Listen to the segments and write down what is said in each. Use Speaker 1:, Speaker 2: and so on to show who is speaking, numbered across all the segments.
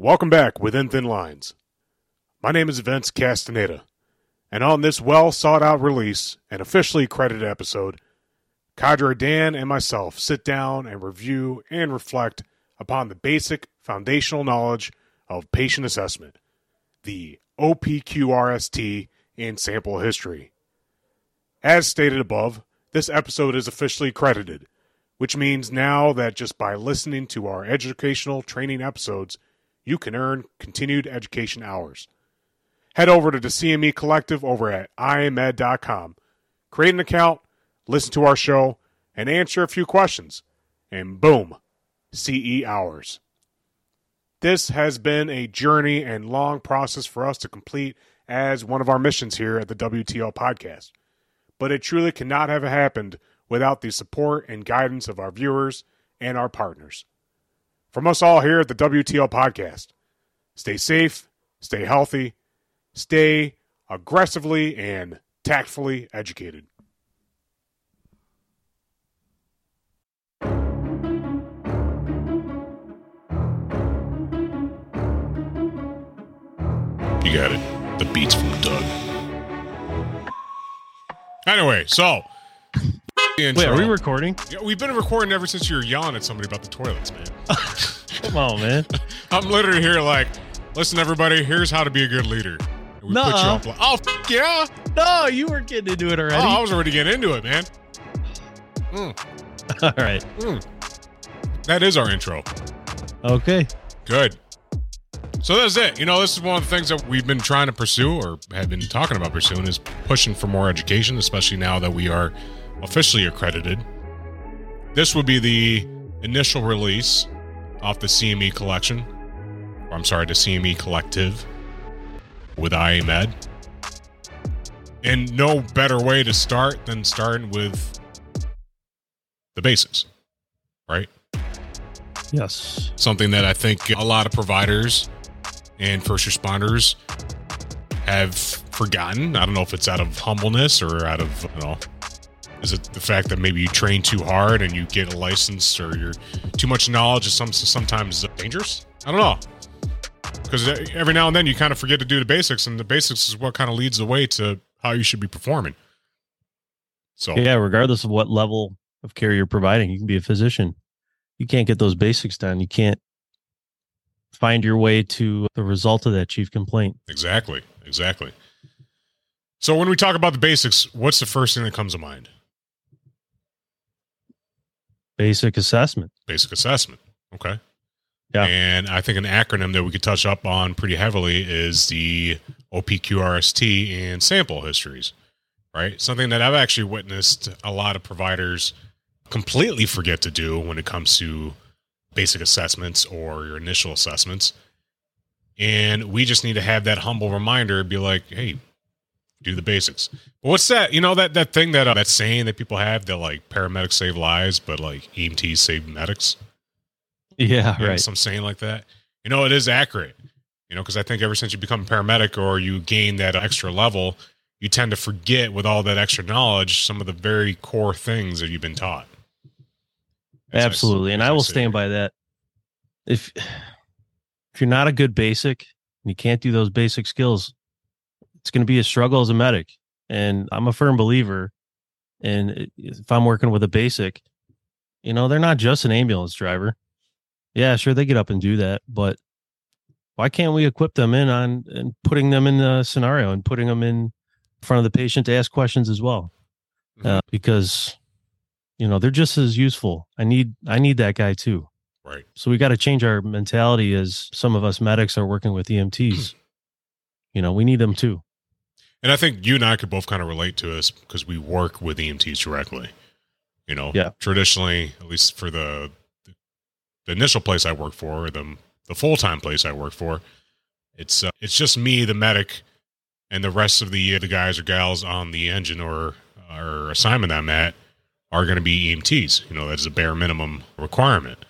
Speaker 1: Welcome back within Thin Lines. My name is Vince Castaneda, and on this well sought out release and officially credited episode, Cadre Dan and myself sit down and review and reflect upon the basic foundational knowledge of patient assessment, the OPQRST, and sample history. As stated above, this episode is officially credited, which means now that just by listening to our educational training episodes, you can earn continued education hours. Head over to the CME Collective over at IMED.com, create an account, listen to our show, and answer a few questions, and boom, CE hours. This has been a journey and long process for us to complete as one of our missions here at the WTL podcast. But it truly cannot have happened without the support and guidance of our viewers and our partners. From us all here at the WTL podcast, stay safe, stay healthy, stay aggressively and tactfully educated.
Speaker 2: You got it. The beats from Doug. Anyway, so. The
Speaker 3: Wait, are we recording?
Speaker 2: Yeah, we've been recording ever since you were yawning at somebody about the toilets, man.
Speaker 3: Come on, man.
Speaker 2: I'm literally here like, listen, everybody, here's how to be a good leader. And we put you on. Oh, f- yeah.
Speaker 3: No, you were getting into it
Speaker 2: Oh,
Speaker 3: already.
Speaker 2: I was already getting into it, man. Mm,
Speaker 3: All right.
Speaker 2: mm. That is our intro.
Speaker 3: Okay.
Speaker 2: Good. So that's it. You know, this is one of the things that we've been trying to pursue or have been talking about pursuing is pushing for more education, especially now that we are officially accredited. This would be the initial release off the CME collection. Or I'm sorry, the CME collective with IAMED. And no better way to start than starting with the basics, right?
Speaker 3: Yes.
Speaker 2: something that I think a lot of providers and first responders have forgotten. I don't know if it's out of humbleness or out of, you know, is it the fact that maybe you train too hard and you get a license or you're too much knowledge is some sometimes dangerous? I don't know. Because uh, every now and then you kind of forget to do the basics, and the basics is what kind of leads the way to how you should be performing. So,
Speaker 3: Yeah, regardless of what level of care you're providing, you can be a physician. You can't get those basics done. You can't find your way to the result of that chief complaint.
Speaker 2: exactly, exactly. So, when we talk about the basics, what's the first thing that comes to mind?
Speaker 3: Basic assessment.
Speaker 2: basic assessment. Okay.
Speaker 3: Yeah.
Speaker 2: And I think an acronym that we could touch up on pretty heavily is the OPQRST and sample histories, right? Something that I've actually witnessed a lot of providers completely forget to do when it comes to basic assessments or your initial assessments. And we just need to have that humble reminder be like, hey, do the basics. But what's that? You know that that thing that uh, that saying that people have that like paramedics save lives, but like EMTs save medics.
Speaker 3: Yeah,
Speaker 2: You know,
Speaker 3: right.
Speaker 2: some saying like that. You know, it is accurate. You know, because I think ever since you become a paramedic or you gain that extra level, you tend to forget with all that extra knowledge some of the very core things that you've been taught. As I-
Speaker 3: Absolutely. And
Speaker 2: as
Speaker 3: I will stand
Speaker 2: here.
Speaker 3: by that. If if you're not a good basic and you can't do those basic skills, it's going to be a struggle as a medic. And I'm a firm believer And if I'm working with a basic, you know, they're not just an ambulance driver. Yeah, sure they get up and do that, but why can't we equip them in on and putting them in the scenario and putting them in front of the patient to ask questions as well? Uh, because you know they're just as useful. I need I need that guy too.
Speaker 2: Right.
Speaker 3: So we got to change our mentality as some of us medics are working with EMTs. you know, we need them too.
Speaker 2: And I think you and I could both kind of relate to this because we work with EMTs directly. You know,
Speaker 3: Yeah.
Speaker 2: traditionally, at least for the the initial place I work for, or the the full time place I work for, it's uh, it's just me, the medic, and the rest of the the guys or gals on the engine or or assignment I'm at are going to be EMTs. You know, that's a bare minimum requirement.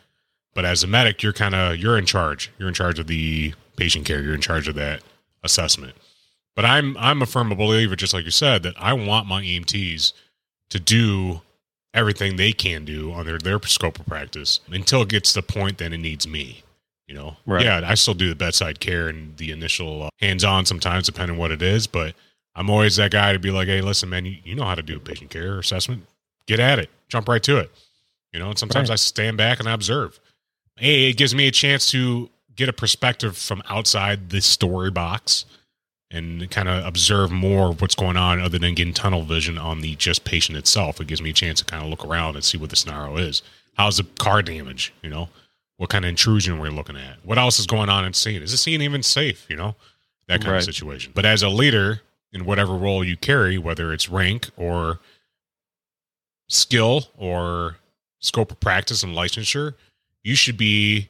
Speaker 2: But as a medic, you're kind of you're in charge. You're in charge of the patient care. You're in charge of that assessment. But I'm I'm a firm believer, just like you said, that I want my EMTs to do everything they can do on their their scope of practice until it gets to the point that it needs me. You know,
Speaker 3: Right.
Speaker 2: yeah, I still do the bedside care and the initial uh, hands-on sometimes, depending on what it is. But I'm always that guy to be like, hey, listen, man, you, you know how to do patient care assessment. Get at it. Jump right to it. You know, and sometimes
Speaker 3: Right.
Speaker 2: I stand back and I observe. A, it gives me a chance to get a perspective from outside the story box and kind of observe more of what's going on other than getting tunnel vision on the just patient itself. It gives me a chance to kind of look around and see what the scenario is. How's the car damage? You know, what kind of intrusion we're looking at? What else is going on in scene? Is the scene even safe? You know, that kind
Speaker 3: Right.
Speaker 2: of situation. But as a leader in whatever role you carry, whether it's rank or skill or scope of practice and licensure, you should be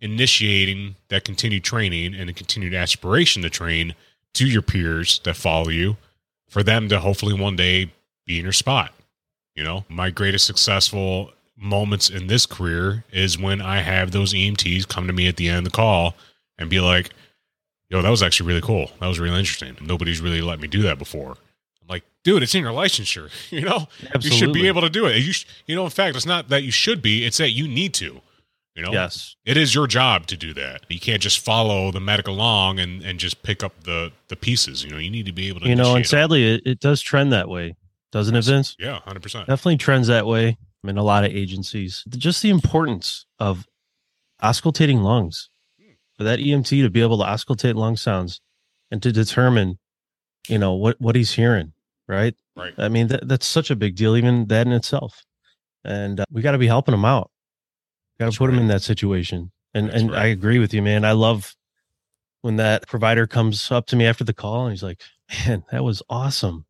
Speaker 2: initiating that continued training and a continued aspiration to train to your peers that follow you for them to hopefully one day be in your spot. You know, my greatest successful moments in this career is when I have those EMTs come to me at the end of the call and be like, yo, that was actually really cool. That was really interesting. Nobody's really let me do that before. I'm like, dude, it's in your licensure. You know,
Speaker 3: Absolutely.
Speaker 2: you should be able to do it. You, sh- you know, in fact, it's not that you should be; it's that you need to. You know,
Speaker 3: Yes.
Speaker 2: it is your job to do that. You can't just follow the medic along and and just pick up the the pieces. You know, you need to be able to.
Speaker 3: You know, and sadly, it, it does trend that way, doesn't it, Vince?
Speaker 2: yeah, hundred percent.
Speaker 3: Definitely trends that way in a lot of agencies. Just the importance of auscultating lungs for that EMT to be able to auscultate lung sounds and to determine, you know, what what he's hearing. Right.
Speaker 2: Right.
Speaker 3: I mean, that, that's such a big deal, even that in itself. And uh, we got to be helping them out. Got to put them in that situation. And
Speaker 2: That's
Speaker 3: and
Speaker 2: right.
Speaker 3: I agree with you, man. I love when that provider comes up to me after the call and he's like, "Man, that was awesome."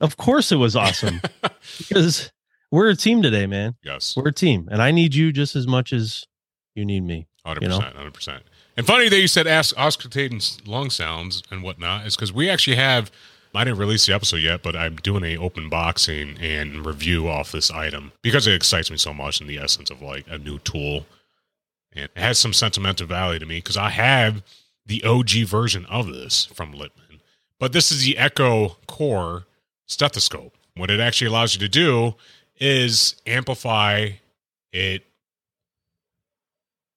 Speaker 3: Of course, it was awesome because we're a team today, man.
Speaker 2: yes,
Speaker 3: We're a team, and I need you just as much as you need me.
Speaker 2: Hundred percent, hundred percent. And funny that you said ask auscultating lung sounds and whatnot is because we actually have. I didn't release the episode yet, but I'm doing a open boxing and review off this item because it excites me so much in the essence of like a new tool, and it has some sentimental value to me because I have the OG version of this from Littmann. but this is the Eko Core stethoscope. What it actually allows you to do is amplify it.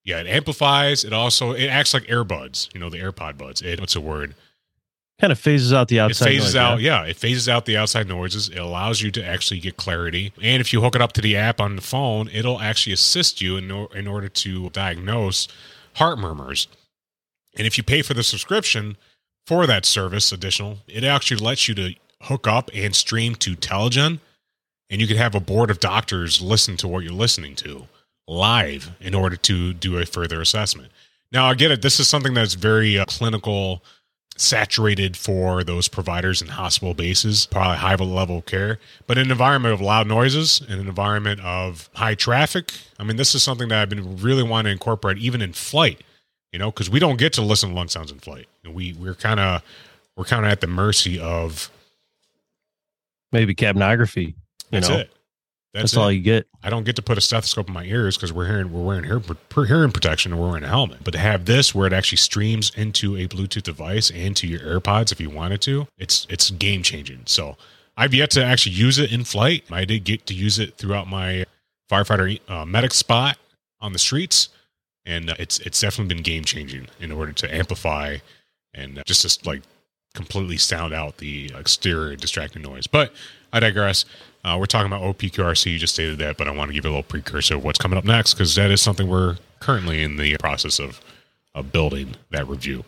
Speaker 2: Yeah, it amplifies. It also it acts like earbuds. You know the AirPod buds. It, what's the word?
Speaker 3: Kind of phases out the outside.
Speaker 2: it phases
Speaker 3: noise,
Speaker 2: out
Speaker 3: yeah?
Speaker 2: yeah it phases out the outside noises it allows you to actually get clarity and if you hook it up to the app on the phone it'll actually assist you in, or- in order to diagnose heart murmurs and if you pay for the subscription for that service additional it actually lets you to hook up and stream to telegen and you could have a board of doctors listen to what you're listening to live in order to do a further assessment now i get it this is something that's very uh, clinical saturated for those providers in hospital bases, probably high level of care. But in an environment of loud noises, in an environment of high traffic, I mean, this is something that I've been really wanting to incorporate even in flight, you know, because we don't get to listen to lung sounds in flight. We we're kind of we're kind of at the mercy of
Speaker 3: Maybe capnography. You
Speaker 2: that's
Speaker 3: know,
Speaker 2: it.
Speaker 3: That's,
Speaker 2: That's,
Speaker 3: all you get.
Speaker 2: I don't get to put a stethoscope in my ears because we're hearing we're wearing hearing, hearing protection and we're wearing a helmet. But to have this where it actually streams into a Bluetooth device and to your AirPods if you wanted to, it's it's game changing. So I've yet to actually use it in flight. I did get to use it throughout my firefighter uh, medic spot on the streets, and uh, it's it's definitely been game changing in order to amplify and uh, just to like completely sound out the exterior distracting noise. But I digress. Uh, we're talking about OPQRST. You just stated that, but I want to give you a little precursor of what's coming up next because that is something we're currently in the process of, of building that review.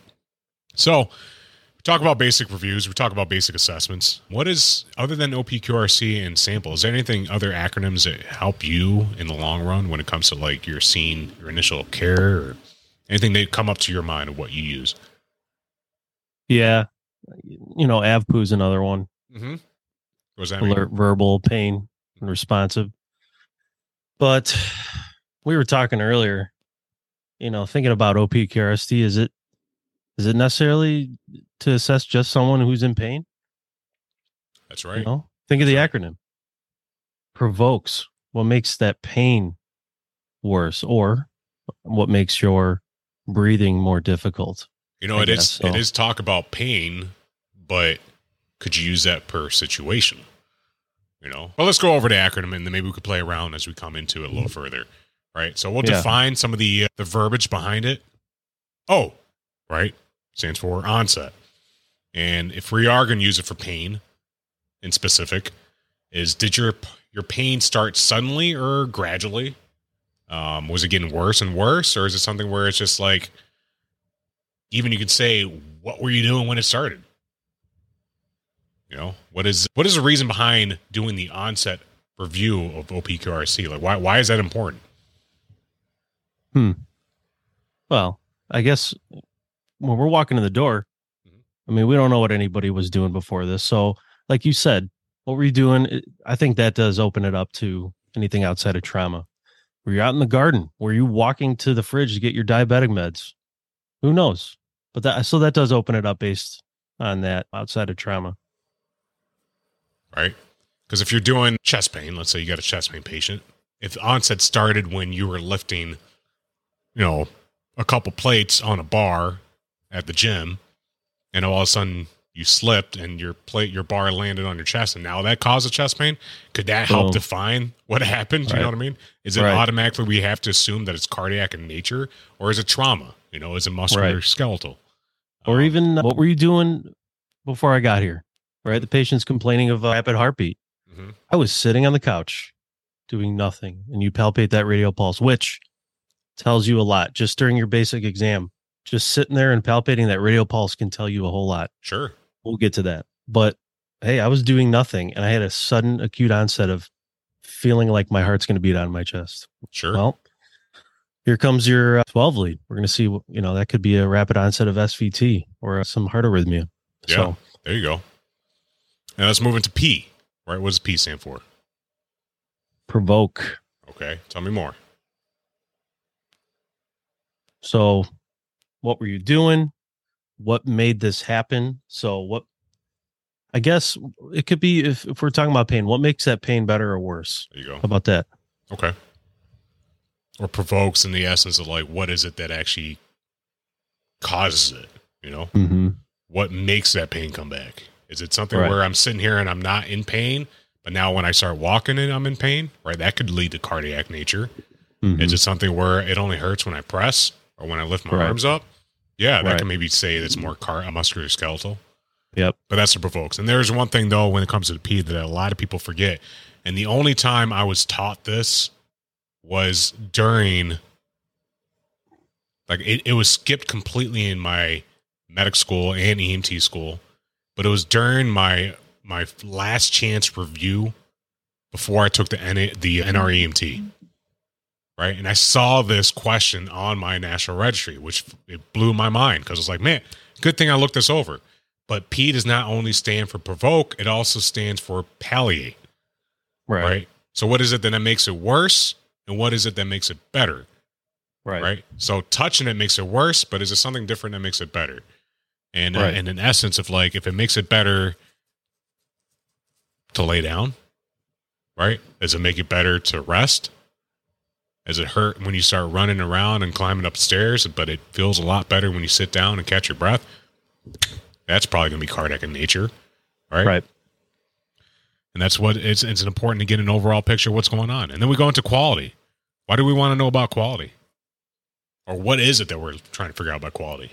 Speaker 2: So, we talk about basic reviews. We talk about basic assessments. What is, other than OPQRST and sample, is there anything, other acronyms that help you in the long run when it comes to like your scene, your initial care, or anything that come up to your mind of what you use?
Speaker 3: Yeah. You know, AVPU is another one.
Speaker 2: Mm-hmm. Does that mean?
Speaker 3: Alert, verbal, pain, and responsive. But we were talking earlier, you know, thinking about OPQRST, is it is it necessarily to assess just someone who's in pain?
Speaker 2: That's
Speaker 3: You
Speaker 2: right.
Speaker 3: know, think of the acronym. Provokes what makes that pain worse, or what makes your breathing more difficult.
Speaker 2: You know,
Speaker 3: I
Speaker 2: it is
Speaker 3: guess so.
Speaker 2: it is talk about pain, but could you use that per situation? You know, well, let's go over the acronym and then maybe we could play around as we come into it a little further. Right. So we'll
Speaker 3: Yeah.
Speaker 2: define some of the uh, the verbiage behind it. Oh, right? Stands for onset. And if we are going to use it for pain in specific, is did your your pain start suddenly or gradually? Um, was it getting worse and worse, or is it something where it's just like even you could say, what were you doing when it started? You know, what is what is the reason behind doing the onset review of OPQRST? Like, why why is that important? Hmm.
Speaker 3: Well, I guess when we're walking in the door. I mean, we don't know what anybody was doing before this. So, like you said, what were you doing? I think that does open it up to anything outside of trauma. Were you out in the garden? Were you walking to the fridge to get your diabetic meds? Who knows? But that so that does open it up based on that outside of trauma.
Speaker 2: Right? Because if you're doing chest pain, let's say you got a chest pain patient, if the onset started when you were lifting, you know, a couple plates on a bar at the gym, and all of a sudden you slipped and your plate, your bar landed on your chest, and now that caused a chest pain, could that help
Speaker 3: Boom.
Speaker 2: define what happened? Do You know what I mean? Is it
Speaker 3: Right.
Speaker 2: automatically we have to assume that it's cardiac in nature, or is it trauma? You know, is it muscular
Speaker 3: Right.
Speaker 2: skeletal?
Speaker 3: Or
Speaker 2: Um,
Speaker 3: even what were you doing before I got here? Right? The patient's complaining of a rapid heartbeat.
Speaker 2: mhm.
Speaker 3: I was sitting on the couch doing nothing, and you palpate that radial pulse, which tells you a lot just during your basic exam. Just sitting there and palpating that radial pulse can tell you a whole lot.
Speaker 2: sure,
Speaker 3: We'll get to that. But hey, I was doing nothing, and I had a sudden acute onset of feeling like my heart's going to beat out of my chest.
Speaker 2: sure,
Speaker 3: Well, here comes your uh, 12 lead. We're going to see, you know, that could be a rapid onset of SVT or uh, some heart arrhythmia.
Speaker 2: Yeah.
Speaker 3: So,
Speaker 2: there you go. Now let's move into P. Right? What does P stand for?
Speaker 3: provoke.
Speaker 2: Okay, tell me more.
Speaker 3: So, what were you doing? What made this happen? So, what I guess it could be if, if we're talking about pain, what makes that pain better or worse?
Speaker 2: There you go.
Speaker 3: How about that?
Speaker 2: Okay. Or provokes in the essence of like, what is it that actually causes it? You know,
Speaker 3: Mm-hmm.
Speaker 2: what makes that pain come back? Is it something
Speaker 3: Right.
Speaker 2: where I'm sitting here and I'm not in pain, but now when I start walking and I'm in pain, right? That could lead to cardiac nature.
Speaker 3: Mm-hmm.
Speaker 2: Is it something where it only hurts when I press or when I lift my
Speaker 3: Right.
Speaker 2: arms up? Yeah, that
Speaker 3: Right.
Speaker 2: can maybe say it's more car- a muscular skeletal.
Speaker 3: Yep.
Speaker 2: But that's the provokes. And there's one thing though when it comes to the P that a lot of people forget. And the only time I was taught this was during like it, it was skipped completely in my medic school and EMT school, but it was during my my last chance review before I took the N- the NREMT. Right. And I saw this question on my national registry, which it blew my mind because I was like, man, good thing I looked this over. But P does not only stand for provoke, it also stands for palliate.
Speaker 3: right.
Speaker 2: Right. So what is it that makes it worse? And what is it that makes it better?
Speaker 3: Right.
Speaker 2: Right. So touching it makes it worse, but is it something different that makes it better? And uh,
Speaker 3: Right.
Speaker 2: and in essence of like if it makes it better to lay down, right? Does it make it better to rest? Does it hurt when you start running around and climbing up stairs, but it feels a lot better when you sit down and catch your breath? That's probably going to be cardiac in nature, right?
Speaker 3: Right.
Speaker 2: And that's what it's it's important to get an overall picture of what's going on. And then we go into quality. Why do we want to know about quality? Or what is it that we're trying to figure out about quality?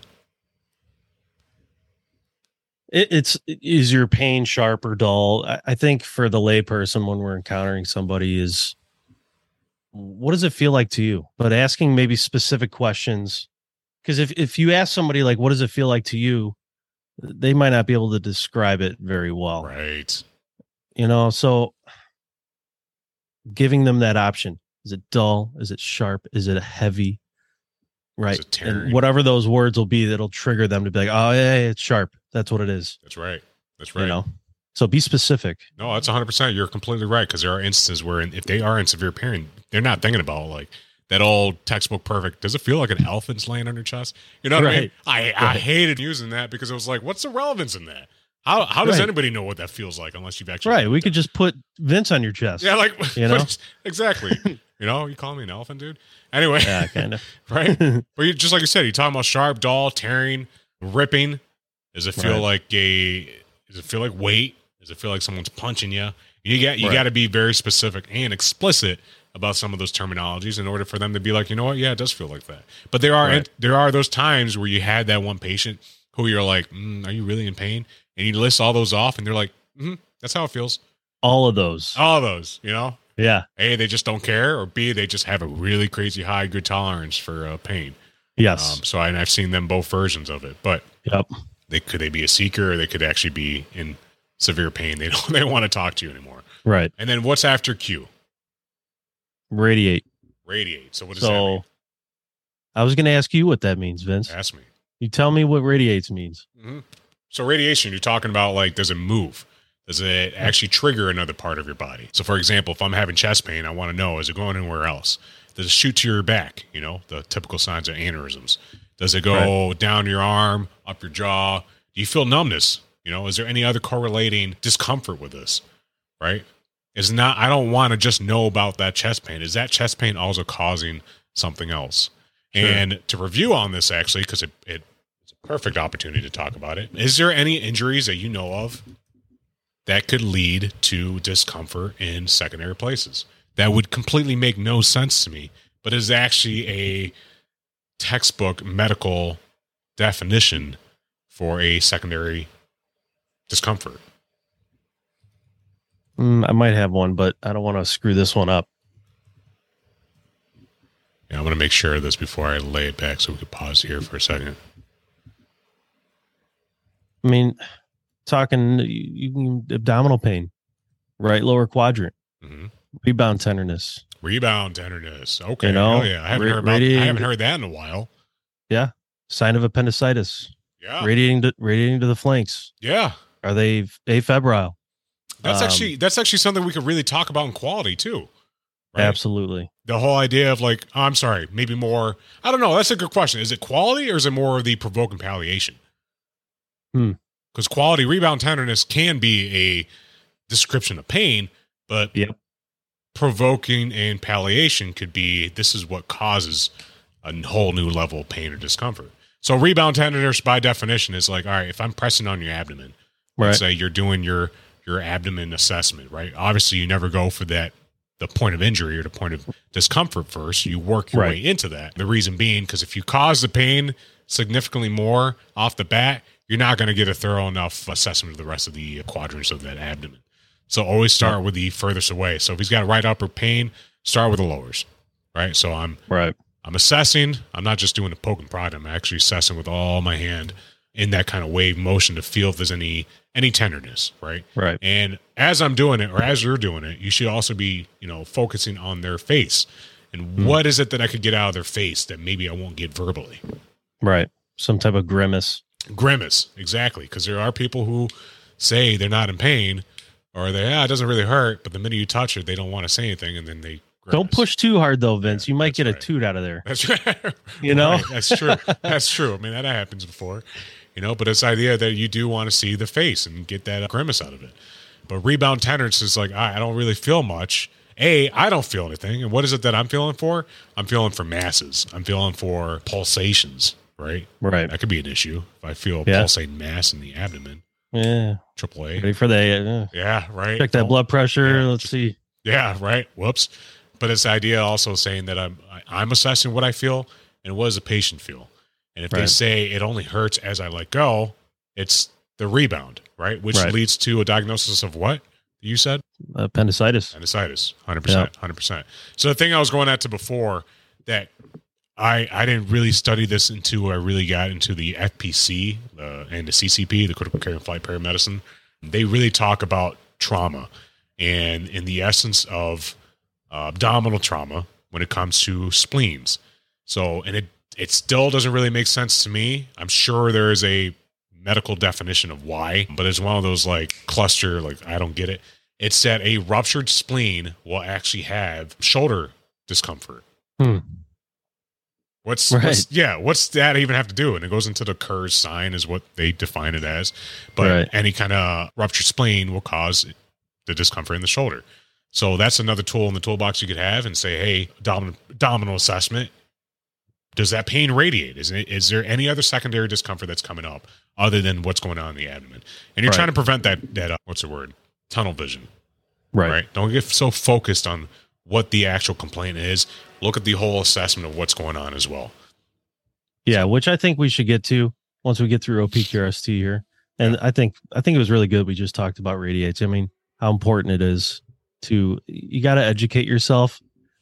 Speaker 3: It, it's is your pain sharp or dull? I, I think for the layperson, when we're encountering somebody, is what does it feel like to you? But asking maybe specific questions, because if if you ask somebody like, "What does it feel like to you?" they might not be able to describe it very well.
Speaker 2: Right.
Speaker 3: You know, so giving them that option: is it dull? Is it sharp? Is it heavy? Right.
Speaker 2: it?
Speaker 3: And whatever those words will be, that'll trigger them to be like, "Oh, yeah, yeah, it's sharp." That's what it is.
Speaker 2: That's right. That's right.
Speaker 3: You know. So be specific.
Speaker 2: No, that's 100%. You're completely right. Because there are instances where if they are in severe pain, they're not thinking about like that old textbook perfect. Does it feel like an elephant's laying on your chest? You know what I mean? I, I hated using that because it was like, what's the relevance in that? How, how does
Speaker 3: Right.
Speaker 2: anybody know what that feels like unless you've actually.
Speaker 3: Right. We could
Speaker 2: it?
Speaker 3: just put Vince on your chest.
Speaker 2: Yeah, like,
Speaker 3: You know?
Speaker 2: exactly. you know, you call me an elephant, dude? Anyway,
Speaker 3: Yeah, kind of.
Speaker 2: right? But you, just like you said, you're talking about sharp, dull, tearing, ripping. Does it feel
Speaker 3: Right.
Speaker 2: like a? Does it feel like weight? Does it feel like someone's punching you? You got you
Speaker 3: Right.
Speaker 2: got to be very specific and explicit about some of those terminologies in order for them to be like, you know what, yeah, it does feel like that. But there are
Speaker 3: Right.
Speaker 2: there are those times where you had that one patient who you're like, mm, are you really in pain? And you list all those off, and they're like, mm, that's how it feels.
Speaker 3: All of those.
Speaker 2: All of those, you know,
Speaker 3: Yeah.
Speaker 2: a they just don't care, or b they just have a really crazy high good tolerance for uh, pain.
Speaker 3: Yes.
Speaker 2: Um, so I, and I've seen them both versions of it, but
Speaker 3: yep.
Speaker 2: They could they be a seeker or they could actually be in severe pain. They don't they don't want to talk to you anymore.
Speaker 3: Right.
Speaker 2: And then what's after Q?
Speaker 3: Radiate.
Speaker 2: Radiate. So what does that mean?
Speaker 3: So I was going to ask you what that means, Vince.
Speaker 2: Ask me.
Speaker 3: You tell me what radiates means.
Speaker 2: hmm So radiation, you're talking about like, does it move? Does it actually trigger another part of your body? So, for example, if I'm having chest pain, I want to know is it going anywhere else? Does it shoot to your back? You know, the typical signs of aneurysms. Does it go down your arm, up your jaw? Do you feel numbness? You know, is there any other correlating discomfort with this? Right? Is not. I don't want to just know about that chest pain. Is that chest pain also causing something else?
Speaker 3: Sure.
Speaker 2: And to review on this, actually, because it, it it's a perfect opportunity to talk about it. Is there any injuries that you know of that could lead to discomfort in secondary places? That would completely make no sense to me, but is actually a textbook medical definition for a secondary discomfort.
Speaker 3: Mm, I might have one, but I don't want to screw this one up.
Speaker 2: Yeah, I'm going to make sure of this before I lay it back so we could pause here for a second.
Speaker 3: I mean, talking you, you abdominal pain, right lower quadrant,
Speaker 2: hmm
Speaker 3: rebound tenderness,
Speaker 2: Rebound tenderness. Okay.
Speaker 3: You know,
Speaker 2: yeah. I haven't
Speaker 3: ra-
Speaker 2: heard about I haven't heard that in a while. Yeah.
Speaker 3: Sign of appendicitis,
Speaker 2: Yeah.
Speaker 3: radiating to radiating to the flanks.
Speaker 2: Yeah.
Speaker 3: Are they afebrile?
Speaker 2: That's
Speaker 3: Um,
Speaker 2: actually that's actually something we could really talk about in quality too. Right?
Speaker 3: Absolutely.
Speaker 2: The whole idea of like, oh, I'm sorry, maybe more. I don't know. That's a good question. Is it quality or is it more of the provoking palliation?
Speaker 3: Hmm.
Speaker 2: Because quality rebound tenderness can be a description of pain, but
Speaker 3: Yep.
Speaker 2: Provoking and palliation could be this is what causes a whole new level of pain or discomfort. So rebound tenderness by definition is like, all right, if I'm pressing on your abdomen,
Speaker 3: Right.
Speaker 2: let's say you're doing your your abdomen assessment, right? Obviously, you never go for that the point of injury or the point of discomfort first. You work your
Speaker 3: Right.
Speaker 2: way into that. The reason being because if you cause the pain significantly more off the bat, you're not going to get a thorough enough assessment of the rest of the quadrants of that abdomen. So always start with the furthest away. So if he's got right upper pain, start with the lowers, right? So I'm
Speaker 3: Right.
Speaker 2: I'm assessing. I'm not just doing a poke and prod. I'm actually assessing with all my hand in that kind of wave motion to feel if there's any any tenderness, right?
Speaker 3: Right.
Speaker 2: And as I'm doing it, or as you're doing it, you should also be, you know, focusing on their face. And hmm. what is it that I could get out of their face that maybe I won't get verbally?
Speaker 3: Right. Some type of grimace.
Speaker 2: Grimace, exactly. Because there are people who say they're not in pain, or they, yeah, it doesn't really hurt, but the minute you touch it, they don't want to say anything, and then they
Speaker 3: Don't push too hard though, Vince.
Speaker 2: Yeah,
Speaker 3: you might get a toot out of there.
Speaker 2: That's right.
Speaker 3: You know?
Speaker 2: Right. That's true. That's true. I mean, that happens before, you know, but it's the idea that you do want to see the face and get that grimace out of it. But rebound tenderness is like, I I don't really feel much. A, I don't feel anything. And what is it that I'm feeling for? I'm feeling for masses. I'm feeling for pulsations, right?
Speaker 3: Right.
Speaker 2: That could be an issue if I feel
Speaker 3: Yeah.
Speaker 2: pulsating mass in the abdomen.
Speaker 3: Yeah.
Speaker 2: Triple A.
Speaker 3: Ready for the uh,
Speaker 2: Yeah, right.
Speaker 3: check that blood pressure.
Speaker 2: yeah,
Speaker 3: Let's see.
Speaker 2: Yeah, right. Whoops. But it's the idea also saying that I'm I- I'm assessing what I feel and what does the patient feel. And if they say it only hurts as I let go, it's the rebound, right? Which
Speaker 3: Right.
Speaker 2: leads to a diagnosis of what you said
Speaker 3: Appendicitis.
Speaker 2: appendicitis, hundred percent, hundred percent. So the thing I was going at to before that I I didn't really study this until I really got into the FPC uh, and the CCP, the critical care and flight paramedicine. They really talk about trauma and in the essence of uh, abdominal trauma when it comes to spleens. So and it it still doesn't really make sense to me. I'm sure there is a medical definition of why, but it's one of those like cluster like I don't get it. It's that a ruptured spleen will actually have shoulder discomfort.
Speaker 3: Hmm.
Speaker 2: What's,
Speaker 3: Right.
Speaker 2: what's yeah? What's that even have to do? And it goes into the Kehr's sign, is what they define it as. But
Speaker 3: Right.
Speaker 2: any kind of ruptured spleen will cause the discomfort in the shoulder. So that's another tool in the toolbox you could have and say, hey, abdominal, abdominal assessment. Does that pain radiate? Is it, is there any other secondary discomfort that's coming up other than what's going on in the abdomen? And you're
Speaker 3: Right.
Speaker 2: trying to prevent that that uh, what's the word tunnel vision,
Speaker 3: Right.
Speaker 2: right. Don't get so focused on what the actual complaint is. Look at the whole assessment of what's going on as well.
Speaker 3: Yeah, which I think we should get to once we get through OPQRST here. And I think I think it was really good we just talked about radiates. I mean, how important it is to you got to educate yourself.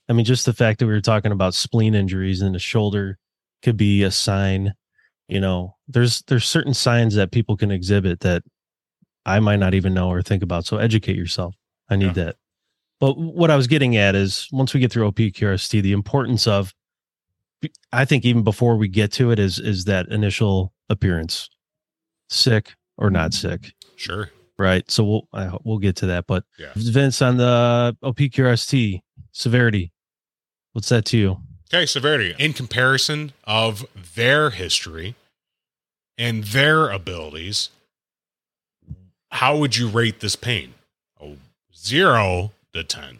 Speaker 3: I mean, just the fact that we were talking about spleen injuries in the shoulder could be a sign. You know, there's there's certain signs that people can exhibit that I might not even know or think about. So educate yourself. I need
Speaker 2: Yeah.
Speaker 3: that. But what I was getting at is once we get through OPQRST, the importance of I think even before we get to it is is that initial appearance, sick or not mm-hmm. sick,
Speaker 2: Sure.
Speaker 3: right? So we'll I, we'll get to that. But
Speaker 2: Yeah.
Speaker 3: Vince on the OPQRST severity, what's that to you?
Speaker 2: Okay, severity. In comparison of their history and their abilities, how would you rate this pain? Oh, zero to 10,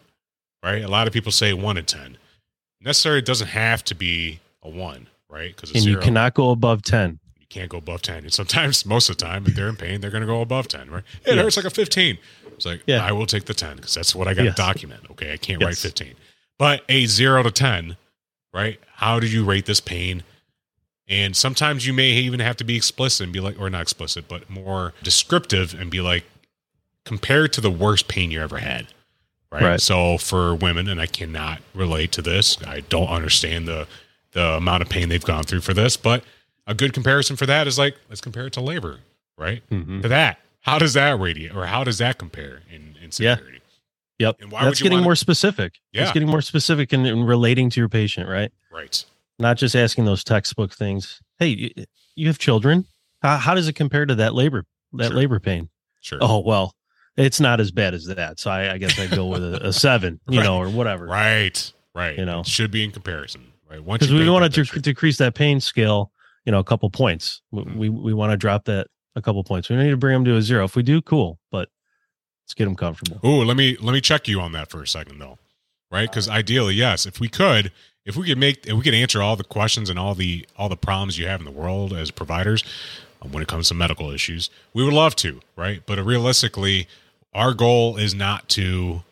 Speaker 2: right? A lot of people say one to 10. Necessarily doesn't have to be a one, right? Because
Speaker 3: And
Speaker 2: zero,
Speaker 3: you cannot go above ten.
Speaker 2: you can't go above 10. And sometimes, most of the time, if they're in pain, they're going to go above 10, right? It
Speaker 3: Yes.
Speaker 2: hurts like a 15. It's like,
Speaker 3: Yeah.
Speaker 2: I will take the 10 because that's what I got
Speaker 3: Yes.
Speaker 2: to document. Okay. I can't write 15. But a zero to 10, right? How do you rate this pain? And sometimes you may even have to be explicit and be like, or not explicit, but more descriptive and be like, compared to the worst pain you ever had. Right?
Speaker 3: Right.
Speaker 2: So for women, and I cannot relate to this, I don't understand the the amount of pain they've gone through for this, but a good comparison for that is like let's compare it to labor, right?
Speaker 3: Mhm.
Speaker 2: To that, how does that radiate, or how does that compare in in
Speaker 3: Yeah.
Speaker 2: severity?
Speaker 3: Yep.
Speaker 2: And why
Speaker 3: That's getting
Speaker 2: wanna-
Speaker 3: more specific.
Speaker 2: Yeah.
Speaker 3: It's getting more specific in, in relating to your patient, right?
Speaker 2: Right.
Speaker 3: Not just asking those textbook things. Hey, you, you have children. How, how does it compare to that labor that
Speaker 2: Sure.
Speaker 3: labor pain?
Speaker 2: Sure.
Speaker 3: Oh well, it's not as bad as that. So I, I guess I'd go with a, a seven, you
Speaker 2: Right.
Speaker 3: know, or whatever.
Speaker 2: Right. Right.
Speaker 3: You know.
Speaker 2: it should be in comparison. Right.
Speaker 3: Because we want to decrease that pain scale, you know, a couple points. We
Speaker 2: Mhm.
Speaker 3: we, we want to drop that a couple points. We need to bring them to a zero. If we do, cool. But let's get them comfortable.
Speaker 2: Oh, let me let me check you on that for a second though. Right? Because ideally, yes, if we could, if we could make if we could answer all the questions and all the all the problems you have in the world as providers um, when it comes to medical issues, we would love to, right? But realistically, our goal is not to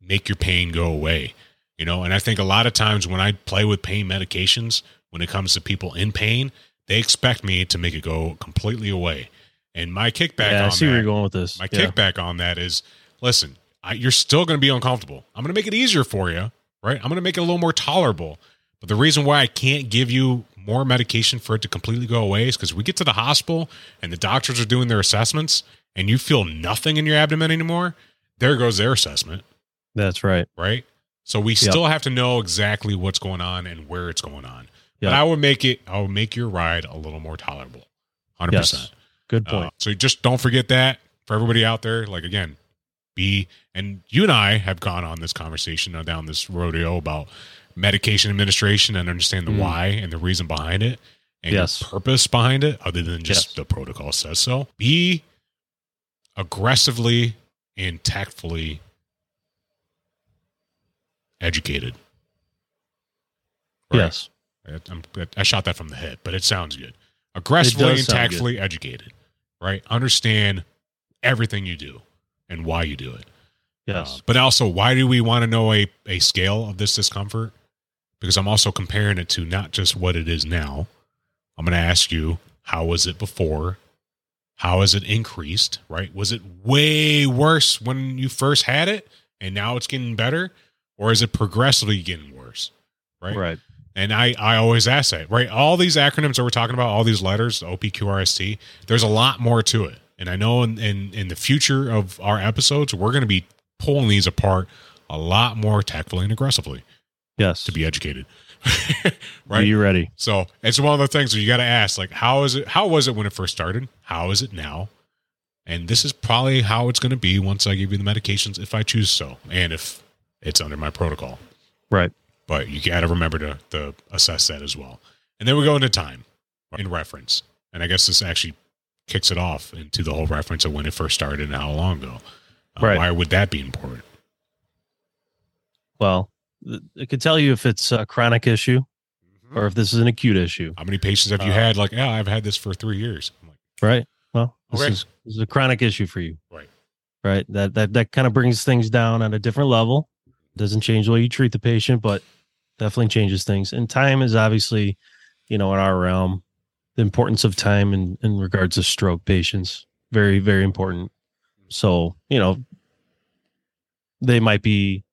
Speaker 2: make your pain go away. You know, and I think a lot of times when I play with pain medications, when it comes to people in pain, they expect me to make it go completely away. And my kickback
Speaker 3: yeah, I
Speaker 2: on
Speaker 3: see
Speaker 2: that,
Speaker 3: where you're going with this.
Speaker 2: my
Speaker 3: Yeah.
Speaker 2: kickback on that is listen, I, you're still going to be uncomfortable. I'm going to make it easier for you, right? I'm going to make it a little more tolerable. But the reason why I can't give you more medication for it to completely go away is because we get to the hospital and the doctors are doing their assessments and you feel nothing in your abdomen anymore. There goes their assessment,
Speaker 3: That's right.
Speaker 2: right? So we still have to know exactly what's going on and where it's going on. But I would make it, I would make your ride a little more tolerable. 100%.
Speaker 3: Yes. Good point.
Speaker 2: Uh, so just don't forget that for everybody out there. Like again, be and you and I have gone on this conversation uh, down this rodeo about medication administration and understand the
Speaker 3: Mm.
Speaker 2: why and the reason behind it and
Speaker 3: Yes.
Speaker 2: purpose behind it, other than just
Speaker 3: Yes.
Speaker 2: the protocol says so. Be aggressively and tactfully educated. Right.
Speaker 3: Yes.
Speaker 2: I, I'm, shot that from the hip, but it sounds good. Aggressively and tactfully educated, right? Understand everything you do and why you do it.
Speaker 3: Yes.
Speaker 2: Uh, but also, why do we want to know a, a scale of this discomfort? Because I'm also comparing it to not just what it is now. I'm going to ask you, how was it before? How has it increased, right? Was it way worse when you first had it and now it's getting better? Or is it progressively getting worse? Right.
Speaker 3: right.
Speaker 2: And I, I always ask that, right? All these acronyms that we're talking about, all these letters, OPQRST, there's a lot more to it. And I know in, in, in the future of our episodes, we're going to be pulling these apart a lot more tactfully and aggressively
Speaker 3: Yes.
Speaker 2: to be educated.
Speaker 3: Are
Speaker 2: right?
Speaker 3: you ready?
Speaker 2: So it's one of the things where you got to ask, like, how is it? How was it when it first started? How is it now? And this is probably how it's going to be once I give you the medications, if I choose so, and if it's under my protocol
Speaker 3: Right.
Speaker 2: but you got to remember to, to assess that as well. And then we go into time in reference. And I guess this actually kicks it off into the whole reference of when it first started and how long ago. Uh,
Speaker 3: Right.
Speaker 2: Why would that be important?
Speaker 3: Well, it could tell you if it's a chronic issue or if this is an acute issue.
Speaker 2: How many patients have you
Speaker 3: Uh,
Speaker 2: had? Like, yeah, I've had this for three years. I'm like,
Speaker 3: Right. Well, this,
Speaker 2: Okay.
Speaker 3: is, this is a chronic issue for you.
Speaker 2: Right.
Speaker 3: Right. That that that kind of brings things down on a different level. Doesn't change the way you treat the patient, but definitely changes things. And time is obviously, you know, in our realm, the importance of time in, in regards to stroke patients, very, very important. So, you know, they might be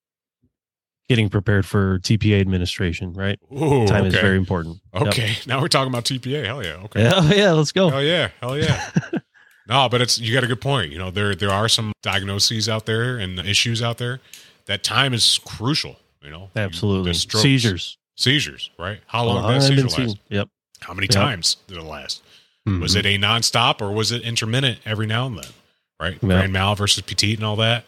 Speaker 3: getting prepared for TPA administration, right?
Speaker 2: Ooh,
Speaker 3: time is very important. Yep.
Speaker 2: Okay, now we're talking about TPA. Hell yeah. Okay.
Speaker 3: Yeah, oh, yeah, let's go.
Speaker 2: Hell yeah. Hell yeah. no, but it's you got a good point. You know, there there are some diagnoses out there and issues out there that time is crucial. You know,
Speaker 3: Absolutely. Seizures.
Speaker 2: seizures, right? How long did that seizure last?
Speaker 3: seeing- Yep.
Speaker 2: How many
Speaker 3: Yep.
Speaker 2: times did it last? Was
Speaker 3: Mhm.
Speaker 2: it a nonstop or was it intermittent every now and then? Right,
Speaker 3: Yeah.
Speaker 2: grand mal versus petit and all that.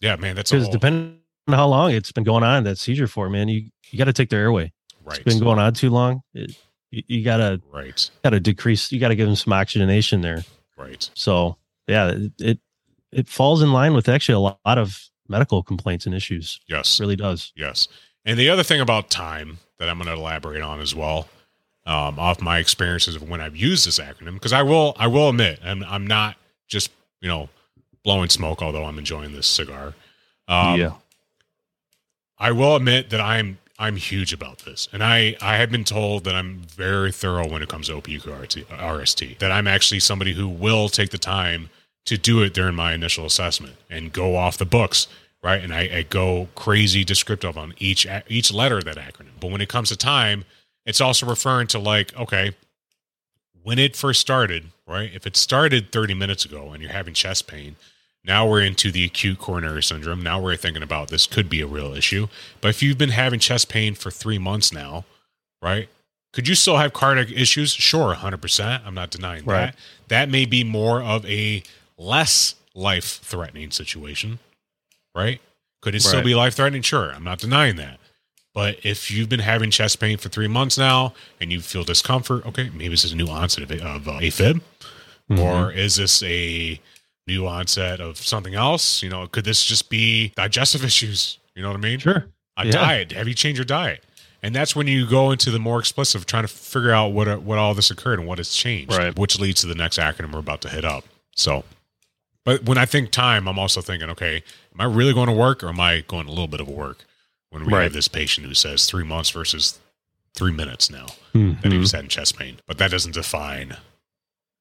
Speaker 2: Yeah, man, that's
Speaker 3: Because depending how long it's been going on, that seizure for, man, you, you got to take their airway.
Speaker 2: right,
Speaker 3: It's been going on too long. It, you, you gotta
Speaker 2: right,
Speaker 3: gotta decrease. You gotta give them some oxygenation there.
Speaker 2: right.
Speaker 3: So yeah, it it, it falls in line with actually a lot, lot of medical complaints and issues.
Speaker 2: Yes,
Speaker 3: It really does.
Speaker 2: Yes. And the other thing about time that I'm going to elaborate on as well, um, off my experiences of when I've used this acronym, because I will, I will admit, I'm, I'm not just you know blowing smoke, although I'm enjoying this cigar. Um,
Speaker 3: yeah.
Speaker 2: I will admit that I'm I'm huge about this, and I I have been told that I'm very thorough when it comes to OPQ RST. That I'm actually somebody who will take the time to do it during my initial assessment and go off the books, right? And I, I go crazy descriptive on each each letter of that acronym. But when it comes to time, it's also referring to like okay, when it first started, right? If it started 30 minutes ago and you're having chest pain, now we're into the acute coronary syndrome. Now we're thinking about this could be a real issue. But if you've been having chest pain for three months now, right? Could you still have cardiac issues? Sure, 100%. I'm not denying
Speaker 3: Right.
Speaker 2: that. That may be more of a less life threatening situation, right? Could it still be life threatening? Sure, I'm not denying that. But if you've been having chest pain for three months now and you feel discomfort, okay, maybe this is a new onset of, of uh, AFib,
Speaker 3: Mhm.
Speaker 2: or is this a new onset of something else? You know, could this just be digestive issues? You know what I mean?
Speaker 3: sure.
Speaker 2: A
Speaker 3: Yeah.
Speaker 2: diet. Have you changed your diet? And that's when you go into the more explicit of trying to figure out what what all this occurred and what has changed,
Speaker 3: Right.
Speaker 2: which leads to the next acronym we're about to hit up. So, but when I think time, I'm also thinking, okay, am I really going to work or am I going a little bit of work when we
Speaker 3: Right.
Speaker 2: have this patient who says three months versus three minutes now that he
Speaker 3: Mhm.
Speaker 2: was having chest pain. But that doesn't define,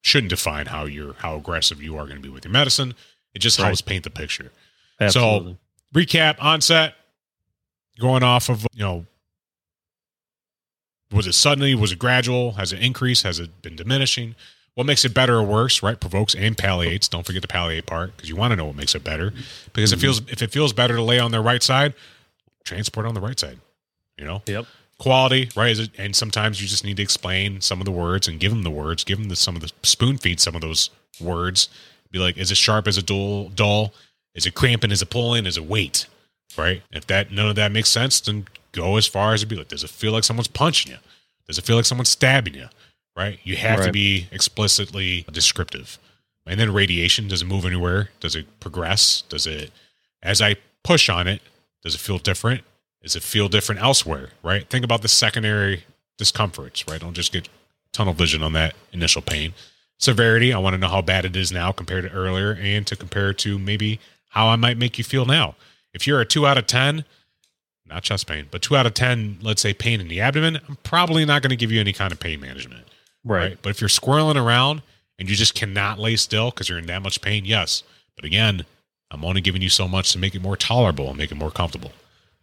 Speaker 2: shouldn't define how you're how aggressive you are going to be with your medicine. It just
Speaker 3: Right.
Speaker 2: helps paint the picture.
Speaker 3: Absolutely.
Speaker 2: Recap onset, going off of you know, was it suddenly? Was it gradual? Has it increased? Has it been diminishing? What makes it better or worse? Right, provokes and palliates. Don't forget the palliate part because you want to know what makes it better. Because it mm-hmm. feels if it feels better to lay on their right side, transport on the right side. You know,
Speaker 3: Yep.
Speaker 2: Quality, right? It, and sometimes you just need to explain some of the words and give them the words, give them the, some of the spoon feed some of those words. Be like, is it sharp? Is it dull? Dull? Is it cramping? Is it pulling? Is it weight? Right? If that none of that makes sense, then go as far as to be like, does it feel like someone's punching you? Does it feel like someone's stabbing you? Right? You have to be explicitly descriptive. And then radiation, does it move anywhere? Does it progress? Does it, as I push on it, does it feel different? Does it feel different elsewhere? Right? Think about the secondary discomforts, right? Don't just get tunnel vision on that initial pain. Severity, I want to know how bad it is now compared to earlier and to compare to maybe how I might make you feel now. If you're a two out of 10, not chest pain, but two out of 10, let's say pain in the abdomen, I'm probably not going to give you any kind of pain management
Speaker 3: Right.
Speaker 2: But if you're squirreling around and you just cannot lay still because you're in that much pain, yes. But again, I'm only giving you so much to make it more tolerable and make it more comfortable.